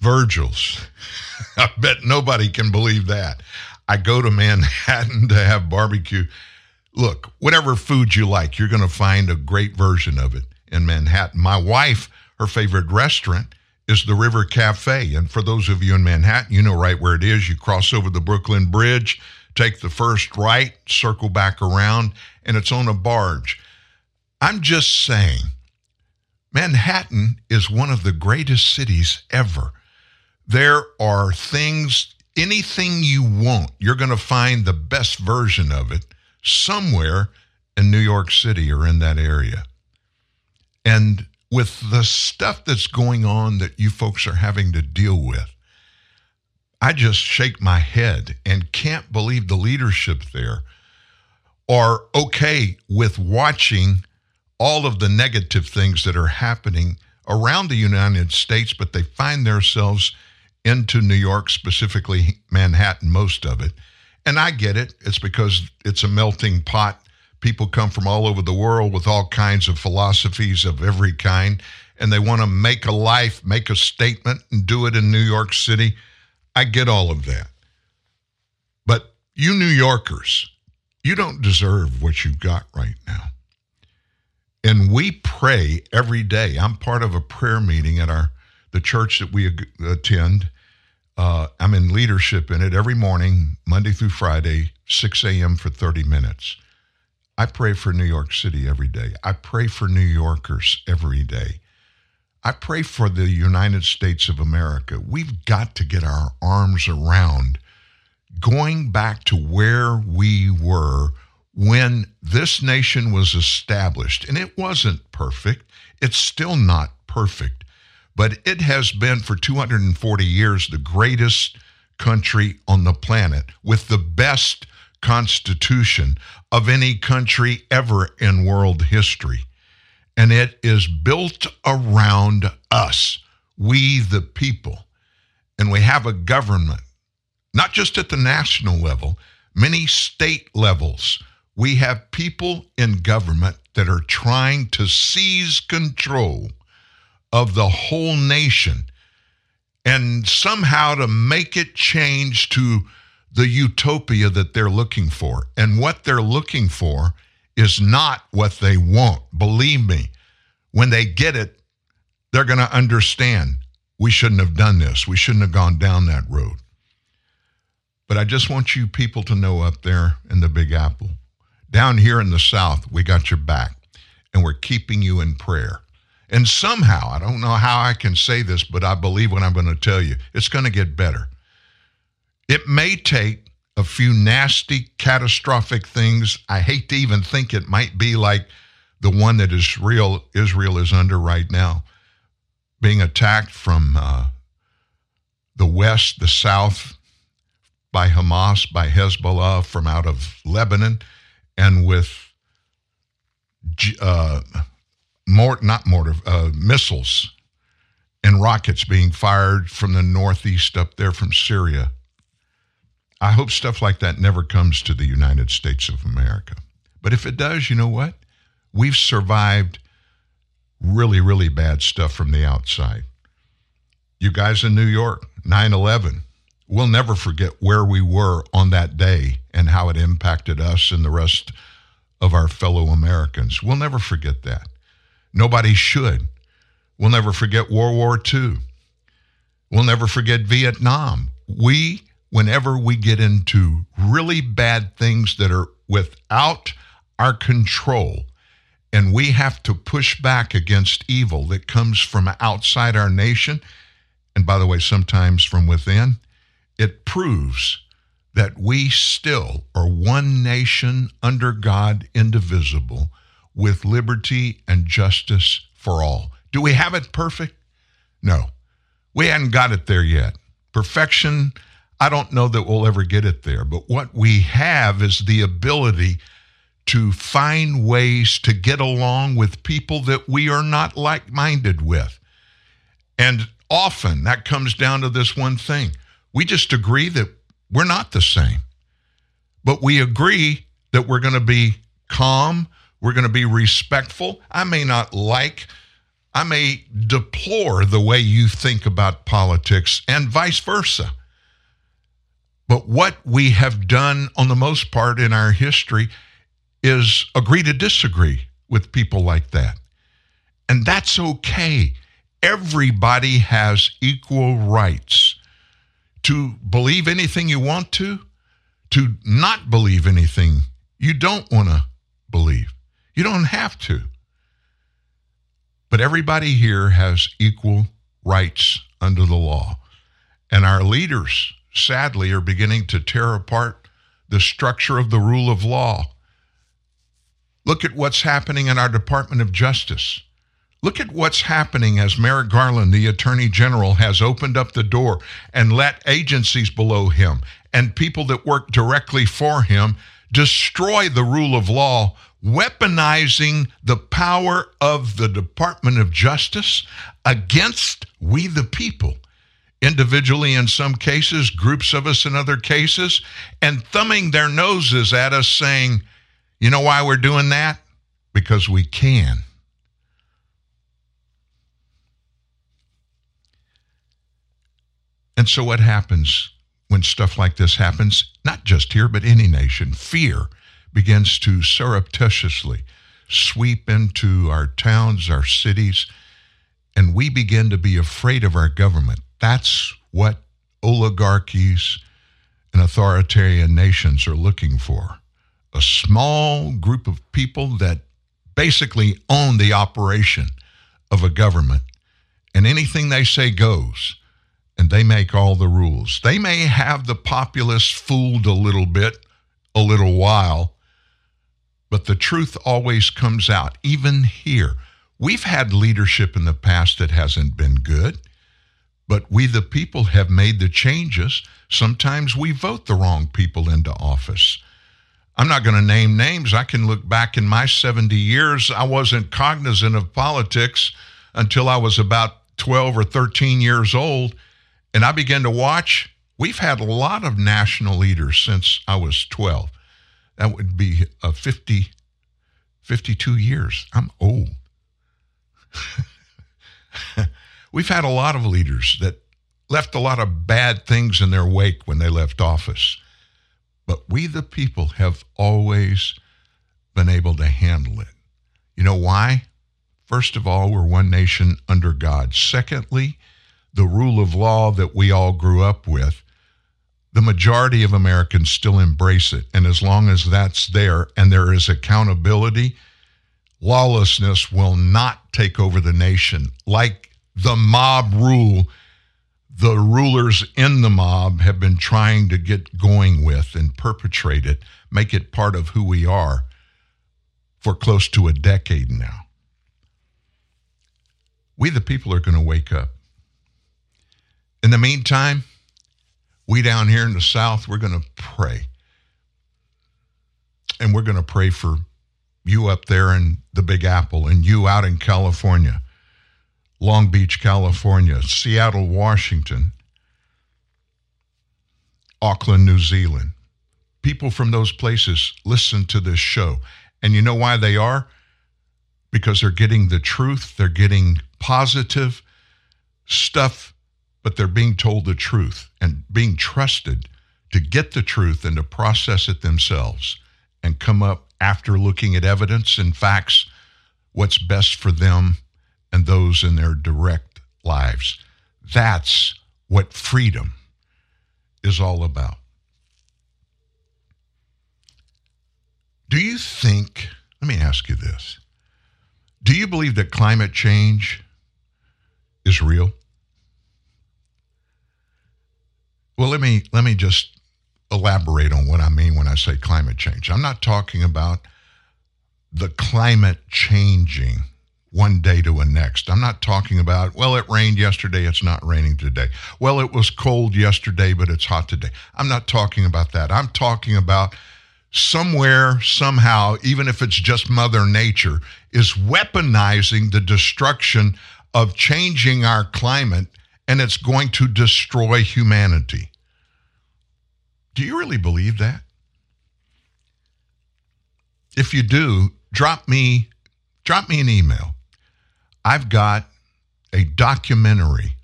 Virgil's. (laughs) I bet nobody can believe that. I go to Manhattan (laughs) to have barbecue. Look, whatever food you like, you're going to find a great version of it in Manhattan. My wife, her favorite restaurant is the River Cafe. And for those of you in Manhattan, you know right where it is. You cross over the Brooklyn Bridge, take the first right, circle back around, and it's on a barge. I'm just saying, Manhattan is one of the greatest cities ever. There are things, anything you want, you're going to find the best version of it somewhere in New York City or in that area. And with the stuff that's going on that you folks are having to deal with, I just shake my head and can't believe the leadership there are okay with watching all of the negative things that are happening around the United States, but they find themselves into New York, specifically Manhattan, most of it. And I get it. It's because it's a melting pot People come from all over the world with all kinds of philosophies of every kind, and they want to make a life, make a statement, and do it in New York City. I get all of that. But you New Yorkers, you don't deserve what you've got right now. And we pray every day. I'm part of a prayer meeting at our the church that we attend. Uh, I'm in leadership in it every morning, Monday through Friday, 6 a.m. for 30 minutes. I pray for New York City every day. I pray for New Yorkers every day. I pray for the United States of America. We've got to get our arms around going back to where we were when this nation was established. And it wasn't perfect, it's still not perfect, but it has been for 240 years the greatest country on the planet with the best constitution of any country ever in world history. And it is built around us, we the people. And we have a government, not just at the national level, many state levels. We have people in government that are trying to seize control of the whole nation and somehow to make it change to the utopia that they're looking for. And what they're looking for is not what they want. Believe me, when they get it, they're going to understand we shouldn't have done this. We shouldn't have gone down that road. But I just want you people to know up there in the Big Apple, down here in the South, we got your back and we're keeping you in prayer. And somehow, I don't know how I can say this, but I believe what I'm going to tell you, it's going to get better. It may take a few nasty, catastrophic things. I hate to even think it might be like the one that Israel, Israel is under right now, being attacked from uh, the west, the south, by Hamas, by Hezbollah from out of Lebanon, and with uh, mort, not mortar, uh, missiles and rockets being fired from the northeast up there from Syria I hope stuff like that never comes to the United States of America. But if it does, you know what? We've survived really, really bad stuff from the outside. You guys in New York, 9 11, we'll never forget where we were on that day and how it impacted us and the rest of our fellow Americans. We'll never forget that. Nobody should. We'll never forget World War II. We'll never forget Vietnam. We whenever we get into really bad things that are without our control and we have to push back against evil that comes from outside our nation, and by the way, sometimes from within, it proves that we still are one nation under God, indivisible, with liberty and justice for all. Do we have it perfect? No. We hadn't got it there yet. Perfection I don't know that we'll ever get it there, but what we have is the ability to find ways to get along with people that we are not like minded with. And often that comes down to this one thing. We just agree that we're not the same. But we agree that we're going to be calm, we're going to be respectful. I may not like, I may deplore the way you think about politics and vice versa. But what we have done on the most part in our history is agree to disagree with people like that. And that's okay. Everybody has equal rights to believe anything you want to, to not believe anything you don't want to believe. You don't have to. But everybody here has equal rights under the law. And our leaders, sadly, are beginning to tear apart the structure of the rule of law. Look at what's happening in our Department of Justice. Look at what's happening as Merrick Garland, the Attorney General, has opened up the door and let agencies below him and people that work directly for him destroy the rule of law, weaponizing the power of the Department of Justice against we the people, individually in some cases, groups of us in other cases, and thumbing their noses at us saying, you know why we're doing that? Because we can. And so, what happens when stuff like this happens? Not just here, but any nation. Fear begins to surreptitiously sweep into our towns, our cities, and we begin to be afraid of our government. That's what oligarchies and authoritarian nations are looking for. A small group of people that basically own the operation of a government, and anything they say goes and they make all the rules. They may have the populace fooled a little bit, a little while, but the truth always comes out, even here. We've had leadership in the past that hasn't been good, but we, the people, have made the changes. Sometimes we vote the wrong people into office. I'm not going to name names. I can look back in my 70 years. I wasn't cognizant of politics until I was about 12 or 13 years old and I began to watch. We've had a lot of national leaders since I was 12. That would be a 50, 52 years. I'm old. (laughs) We've had a lot of leaders that left a lot of bad things in their wake when they left office. But we, the people, have always been able to handle it. You know why? First of all, we're one nation under God. Secondly, the rule of law that we all grew up with, the majority of Americans still embrace it. And as long as that's there and there is accountability, lawlessness will not take over the nation. Like the mob rule, the rulers in the mob have been trying to get going with and perpetrate it, make it part of who we are for close to a decade now. We, the people, are going to wake up. In the meantime, we down here in the South, we're going to pray. And we're going to pray for you up there in the Big Apple and you out in California, Long Beach, California, Seattle, Washington, Auckland, New Zealand. People from those places listen to this show. And you know why they are? Because they're getting the truth, they're getting positive stuff but they're being told the truth and being trusted to get the truth and to process it themselves and come up after looking at evidence and facts what's best for them and those in their direct lives. That's what freedom is all about. Do you think, let me ask you this. Do you believe that climate change is real? Well, let me let me just elaborate on what I mean when I say climate change. I'm not talking about the climate changing one day to a next. I'm not talking about, well, it rained yesterday, it's not raining today. Well, it was cold yesterday, but it's hot today. I'm not talking about that. I'm talking about somewhere, somehow, even if it's just Mother Nature, is weaponizing the destruction of changing our climate and it's going to destroy humanity. Do you really believe that? If you do, drop me drop me an email. I've got a documentary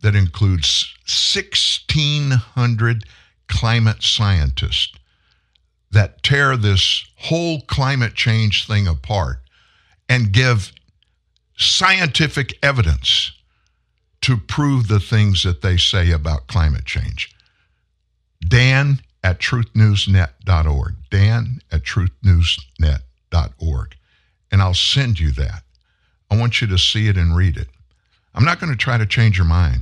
that includes 1600 climate scientists that tear this whole climate change thing apart and give scientific evidence to prove the things that they say about climate change. Dan at truthnewsnet.org. Dan at truthnewsnet.org. And I'll send you that. I want you to see it and read it. I'm not going to try to change your mind.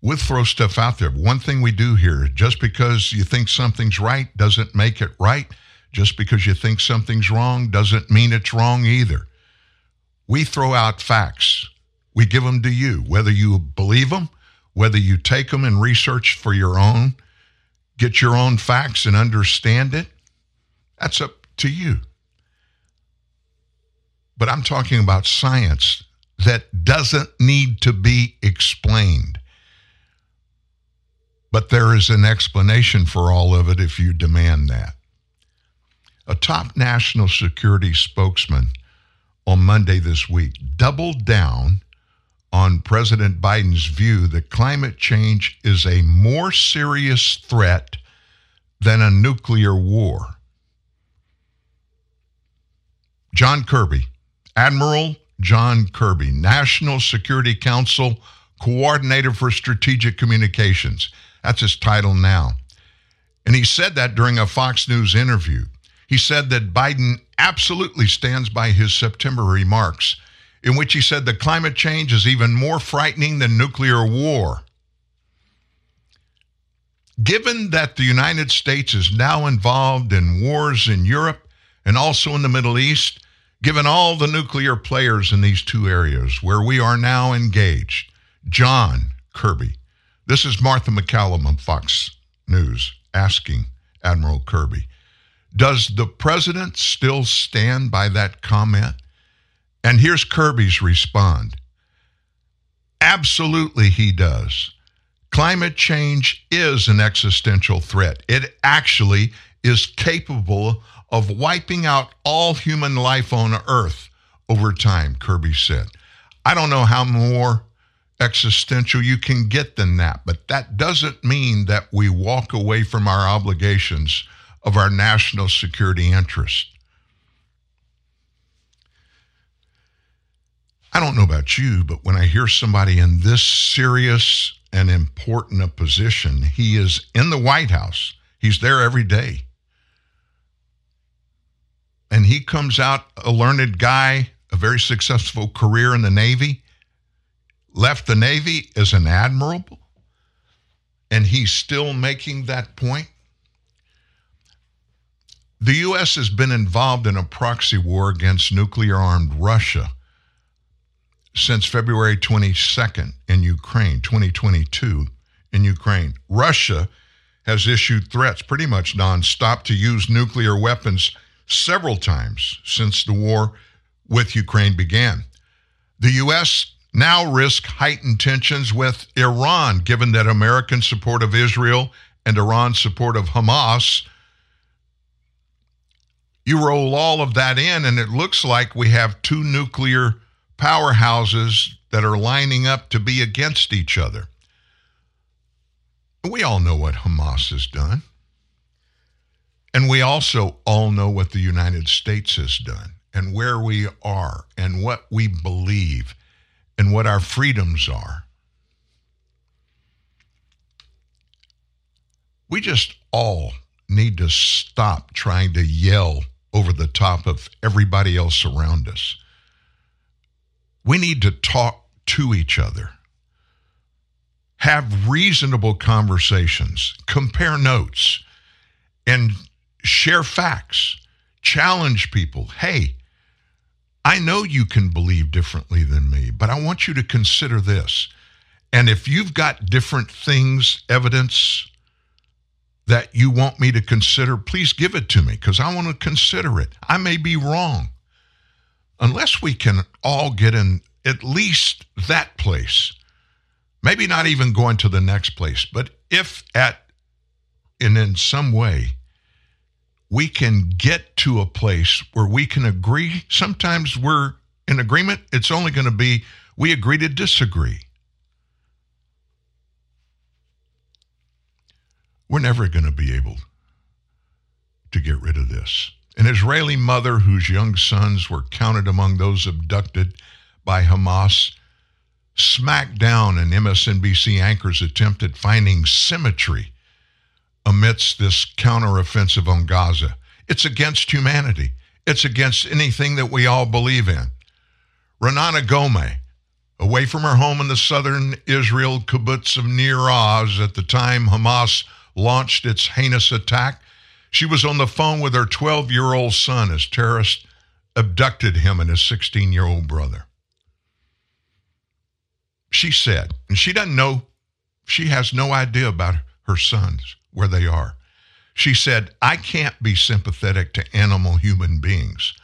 We'll throw stuff out there. One thing we do here, just because you think something's right doesn't make it right. Just because you think something's wrong doesn't mean it's wrong either. We throw out facts. We give them to you, whether you believe them, whether you take them and research for your own, get your own facts and understand it. That's up to you. But I'm talking about science that doesn't need to be explained. But there is an explanation for all of it if you demand that. A top national security spokesman on Monday this week doubled down on President Biden's view that climate change is a more serious threat than a nuclear war. John Kirby, Admiral John Kirby, National Security Council Coordinator for Strategic Communications. That's his title now. And he said that during a Fox News interview. He said that Biden absolutely stands by his September remarks, in which he said that climate change is even more frightening than nuclear war. Given that the United States is now involved in wars in Europe and also in the Middle East, given all the nuclear players in these two areas where we are now engaged, John Kirby, this is Martha MacCallum of Fox News asking Admiral Kirby, does the president still stand by that comment? And here's Kirby's respond. Absolutely, he does. Climate change is an existential threat. It actually is capable of wiping out all human life on Earth over time, Kirby said. I don't know how more existential you can get than that, but that doesn't mean that we walk away from our obligations of our national security interest. I don't know about you, but when I hear somebody in this serious and important a position, he is in the White House. He's there every day. And he comes out a learned guy, a very successful career in the Navy, left the Navy as an admiral, and he's still making that point. The U.S. has been involved in a proxy war against nuclear armed Russia since February 22nd in Ukraine, 2022 in Ukraine. Russia has issued threats pretty much nonstop to use nuclear weapons several times since the war with Ukraine began. The U.S. now risks heightened tensions with Iran, given that American support of Israel and Iran's support of Hamas you roll all of that in, and it looks like we have two nuclear powerhouses that are lining up to be against each other. We all know what Hamas has done. And we also all know what the United States has done and where we are and what we believe and what our freedoms are. We just all need to stop trying to yell over the top of everybody else around us. We need to talk to each other, have reasonable conversations, compare notes, and share facts, challenge people. Hey, I know you can believe differently than me, but I want you to consider this. And if you've got different things, evidence, that you want me to consider, please give it to me because I want to consider it. I may be wrong. Unless we can all get in at least that place maybe not even going to the next place, but if at and in some way we can get to a place where we can agree, sometimes we're in agreement, it's only going to be we agree to disagree. We're never going to be able to get rid of this. An Israeli mother whose young sons were counted among those abducted by Hamas smacked down an MSNBC anchor's attempt at finding symmetry amidst this counteroffensive on Gaza. It's against humanity. It's against anything that we all believe in. Renana Gomeh, away from her home in the southern Israel kibbutz of Nir Oz at the time Hamas launched its heinous attack, she was on the phone with her 12 year old son as terrorists abducted him and his 16 year old brother. She said, and she doesn't know, she has no idea about her sons, where they are. She said, I can't be sympathetic to animal human beings.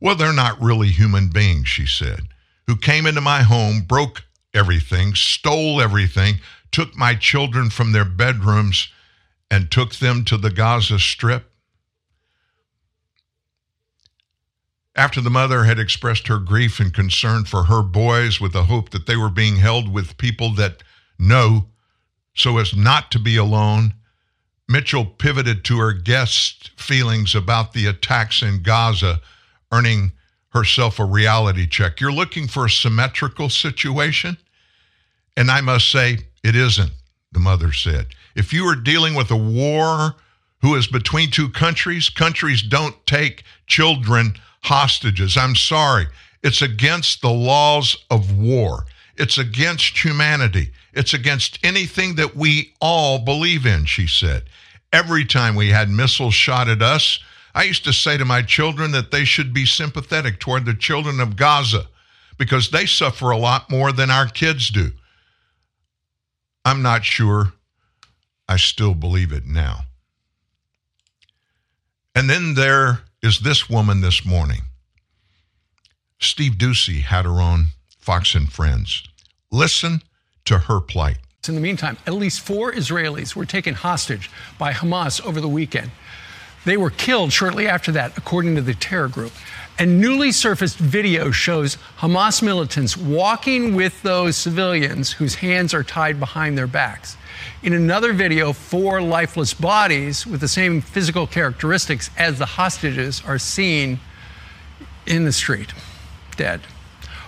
Well, they're not really human beings, she said, who came into my home, broke everything, stole everything, took my children from their bedrooms, and took them to the Gaza Strip? After the mother had expressed her grief and concern for her boys with the hope that they were being held with people that know so as not to be alone, Mitchell pivoted to her guest's feelings about the attacks in Gaza, earning herself a reality check. You're looking for a symmetrical situation? And I must say, it isn't, the mother said. If you are dealing with a war who is between two countries, countries don't take children hostages. I'm sorry. It's against the laws of war. It's against humanity. It's against anything that we all believe in, she said. Every time we had missiles shot at us, I used to say to my children that they should be sympathetic toward the children of Gaza because they suffer a lot more than our kids do. I'm not sure I still believe it now. And then there is this woman this morning. Steve Doocy had her on Fox and Friends. Listen to her plight. In the meantime, at least four Israelis were taken hostage by Hamas over the weekend. They were killed shortly after that, according to the terror group. And newly surfaced video shows Hamas militants walking with those civilians whose hands are tied behind their backs. In another video, four lifeless bodies with the same physical characteristics as the hostages are seen in the street, dead.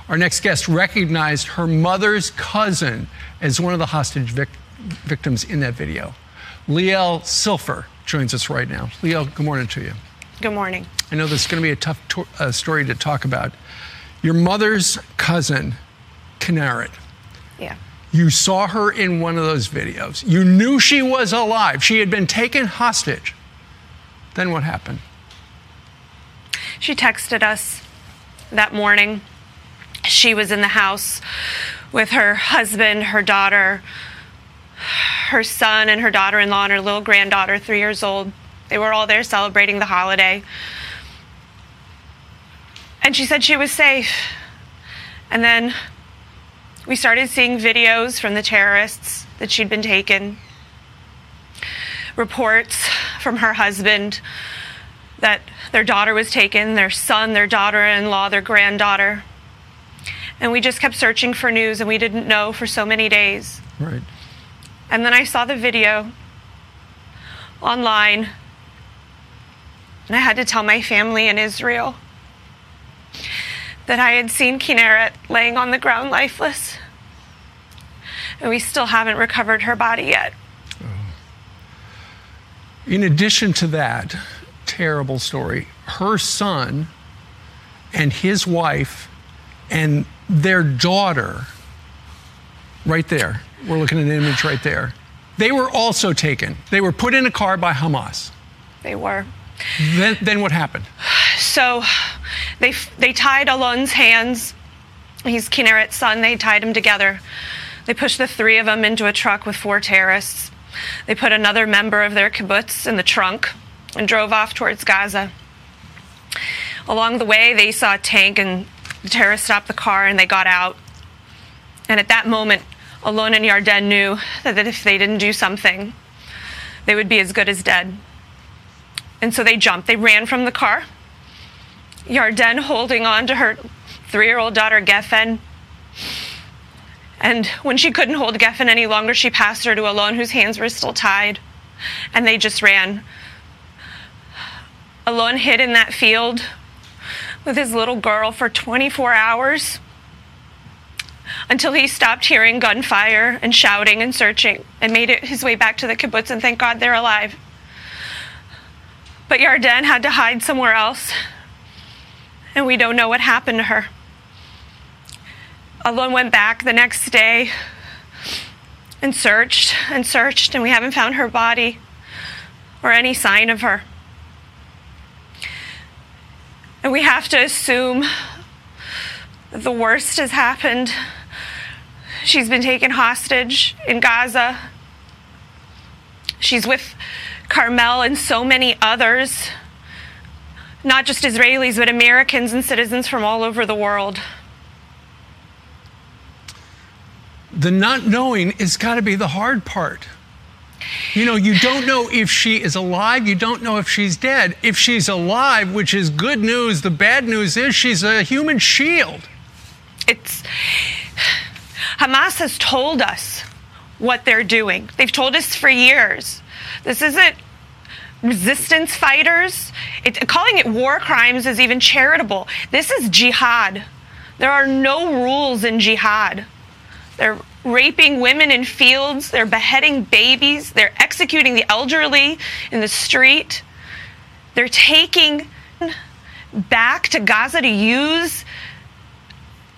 Our next guest recognized her mother's cousin as one of the hostage vic- victims in that video. Liel Silfer joins us right now. Liel, good morning to you. Good morning. I know this is going to be a tough to- uh, story to talk about. Your mother's cousin, Kinneret. Yeah. You saw her in one of those videos. You knew she was alive. She had been taken hostage. Then what happened? She texted us that morning. She was in the house with her husband, her daughter, her son, and her daughter in law, and her little granddaughter, three years old. They were all there celebrating the holiday. And she said she was safe. And then we started seeing videos from the terrorists that she'd been taken, reports from her husband that their daughter was taken, their son, their daughter in law, their granddaughter. And we just kept searching for news and we didn't know for so many days. Right. And then I saw the video online and I had to tell my family in Israel that I had seen Kinneret laying on the ground lifeless. And we still haven't recovered her body yet. Oh. In addition to that terrible story, her son and his wife and their daughter, right there, we're looking at an image right there, they were also taken. They were put in a car by Hamas. They were. Then, then what happened? So they, they tied Alon's hands. He's Kinneret's son. They tied him together. They pushed the three of them into a truck with four terrorists. They put another member of their kibbutz in the trunk and drove off towards Gaza. Along the way, they saw a tank, and the terrorists stopped the car and they got out. And at that moment, Alon and Yarden knew that if they didn't do something, they would be as good as dead. And so they jumped. They ran from the car. Yarden holding on to her three year old daughter, Geffen. And when she couldn't hold Geffen any longer, she passed her to Alon, whose hands were still tied. And they just ran. Alon hid in that field with his little girl for 24 hours until he stopped hearing gunfire and shouting and searching and made it his way back to the kibbutz. And thank God they're alive. But Yarden had to hide somewhere else, and we don't know what happened to her. Alon went back the next day and searched and searched, and we haven't found her body or any sign of her. And we have to assume the worst has happened. She's been taken hostage in Gaza. She's with Carmel and so many others, not just Israelis, but Americans and citizens from all over the world. The not knowing has got to be the hard part. You know, you don't know if she is alive, you don't know if she's dead. If she's alive, which is good news, the bad news is she's a human shield. It's. Hamas has told us what they're doing. They've told us for years. This isn't resistance fighters. It, calling it war crimes is even charitable. This is jihad. There are no rules in jihad. They're raping women in fields, they're beheading babies, they're executing the elderly in the street. They're taking back to Gaza to use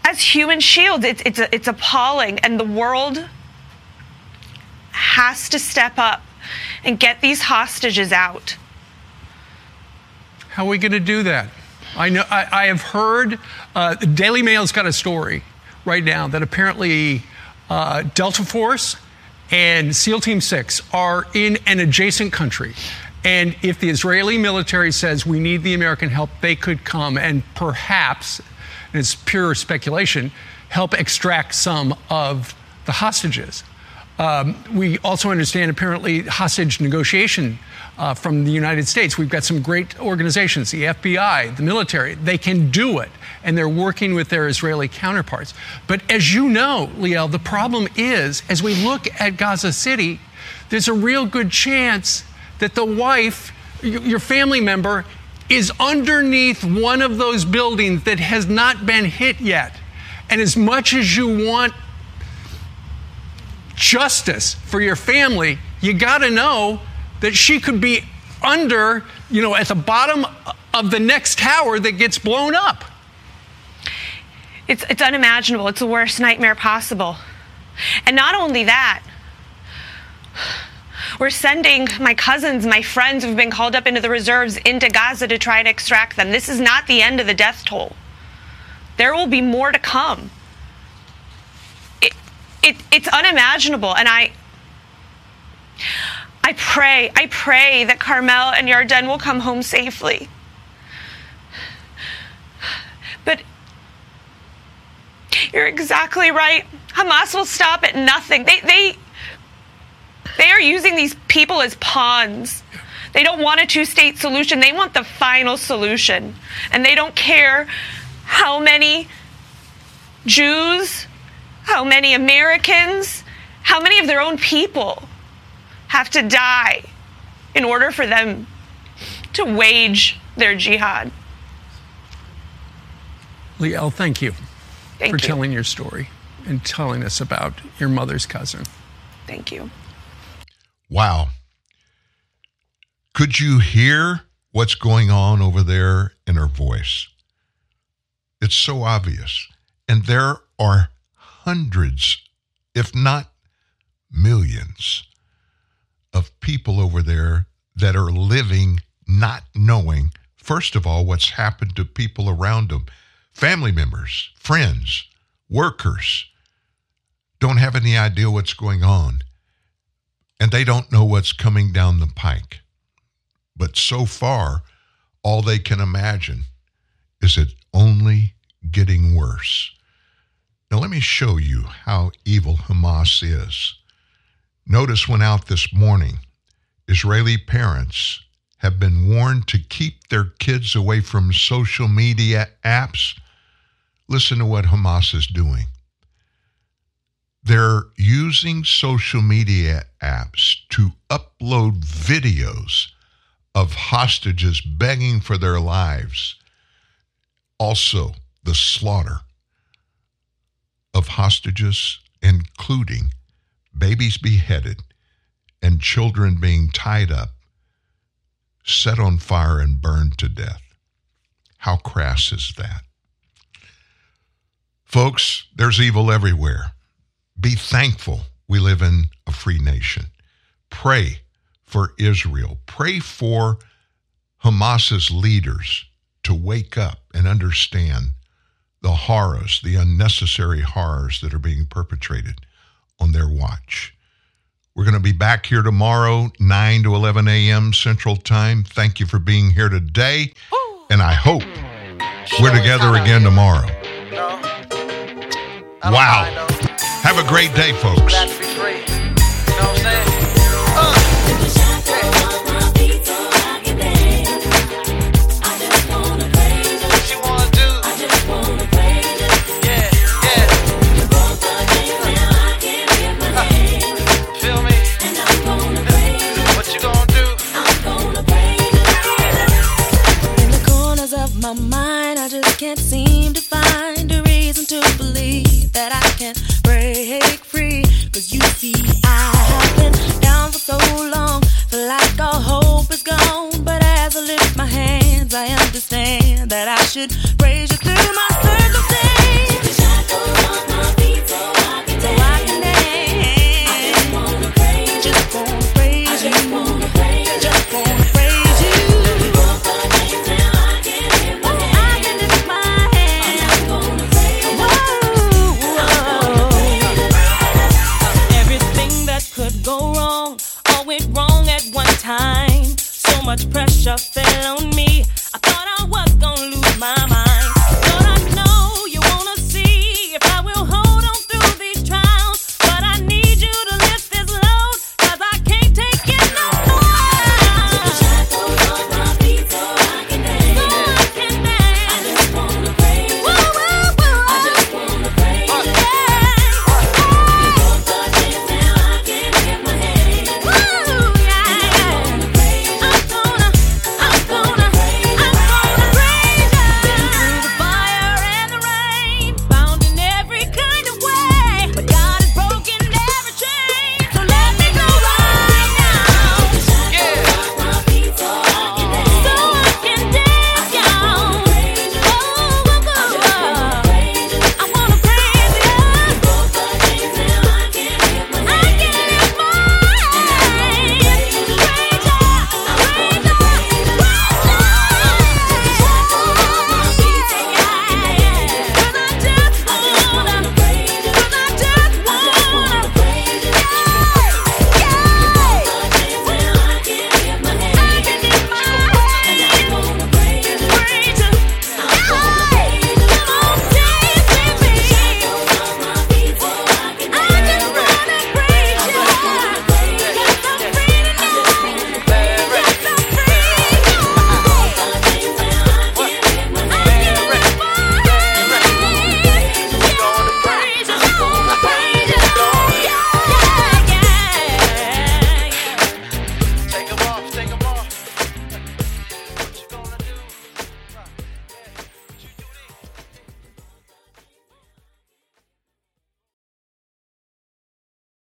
as human shields. It's, it's, it's appalling, and the world has to step up and get these hostages out. How are we going to do that? I know I, I have heard uh, the Daily Mail's got a story right now that apparently uh, Delta Force and SEAL Team 6 are in an adjacent country. And if the Israeli military says we need the American help, they could come and perhaps, and it's pure speculation, help extract some of the hostages. Um, we also understand apparently hostage negotiation uh, from the United States. We've got some great organizations, the FBI, the military. They can do it, and they're working with their Israeli counterparts. But as you know, Liel, the problem is as we look at Gaza City, there's a real good chance that the wife, your family member, is underneath one of those buildings that has not been hit yet. And as much as you want justice for your family, you got to know that she could be under, you know, at the bottom of the next tower that gets blown up. It's, it's unimaginable. It's the worst nightmare possible. And not only that, we're sending my cousins, my friends who've been called up into the reserves into Gaza to try to extract them. This is not the end of the death toll. There will be more to come it, it's unimaginable. And I, I pray, I pray that Carmel and Yarden will come home safely. But you're exactly right. Hamas will stop at nothing. They, they, they are using these people as pawns. They don't want a two state solution. They want the final solution. And they don't care how many Jews how many Americans, how many of their own people have to die in order for them to wage their jihad. Liel, thank you thank for you. telling your story and telling us about your mother's cousin. Thank you. Wow. Could you hear what's going on over there in her voice? It's so obvious. And there are hundreds, if not millions, of people over there that are living not knowing, first of all, what's happened to people around them family members, friends, workers don't have any idea what's going on. And they don't know what's coming down the pike. But so far, all they can imagine is it only getting worse Now, let me show you how evil Hamas is. Notice went out this morning. Israeli parents have been warned to keep their kids away from social media apps. Listen to what Hamas is doing. They're using social media apps to upload videos of hostages begging for their lives. Also, the slaughter of hostages, including babies beheaded and children being tied up, set on fire, and burned to death. How crass is that? Folks, there's evil everywhere. Be thankful we live in a free nation. Pray for Israel. Pray for Hamas's leaders to wake up and understand the horrors, the unnecessary horrors that are being perpetrated on their watch. We're going to be back here tomorrow, 9 to 11 a.m. Central Time. Thank you for being here today. And I hope we're together again tomorrow. Wow. Have a great day, folks. so long. Feel like all hope is gone. But as I lift my hands, I understand that I should praise you through my much pressure fell on me.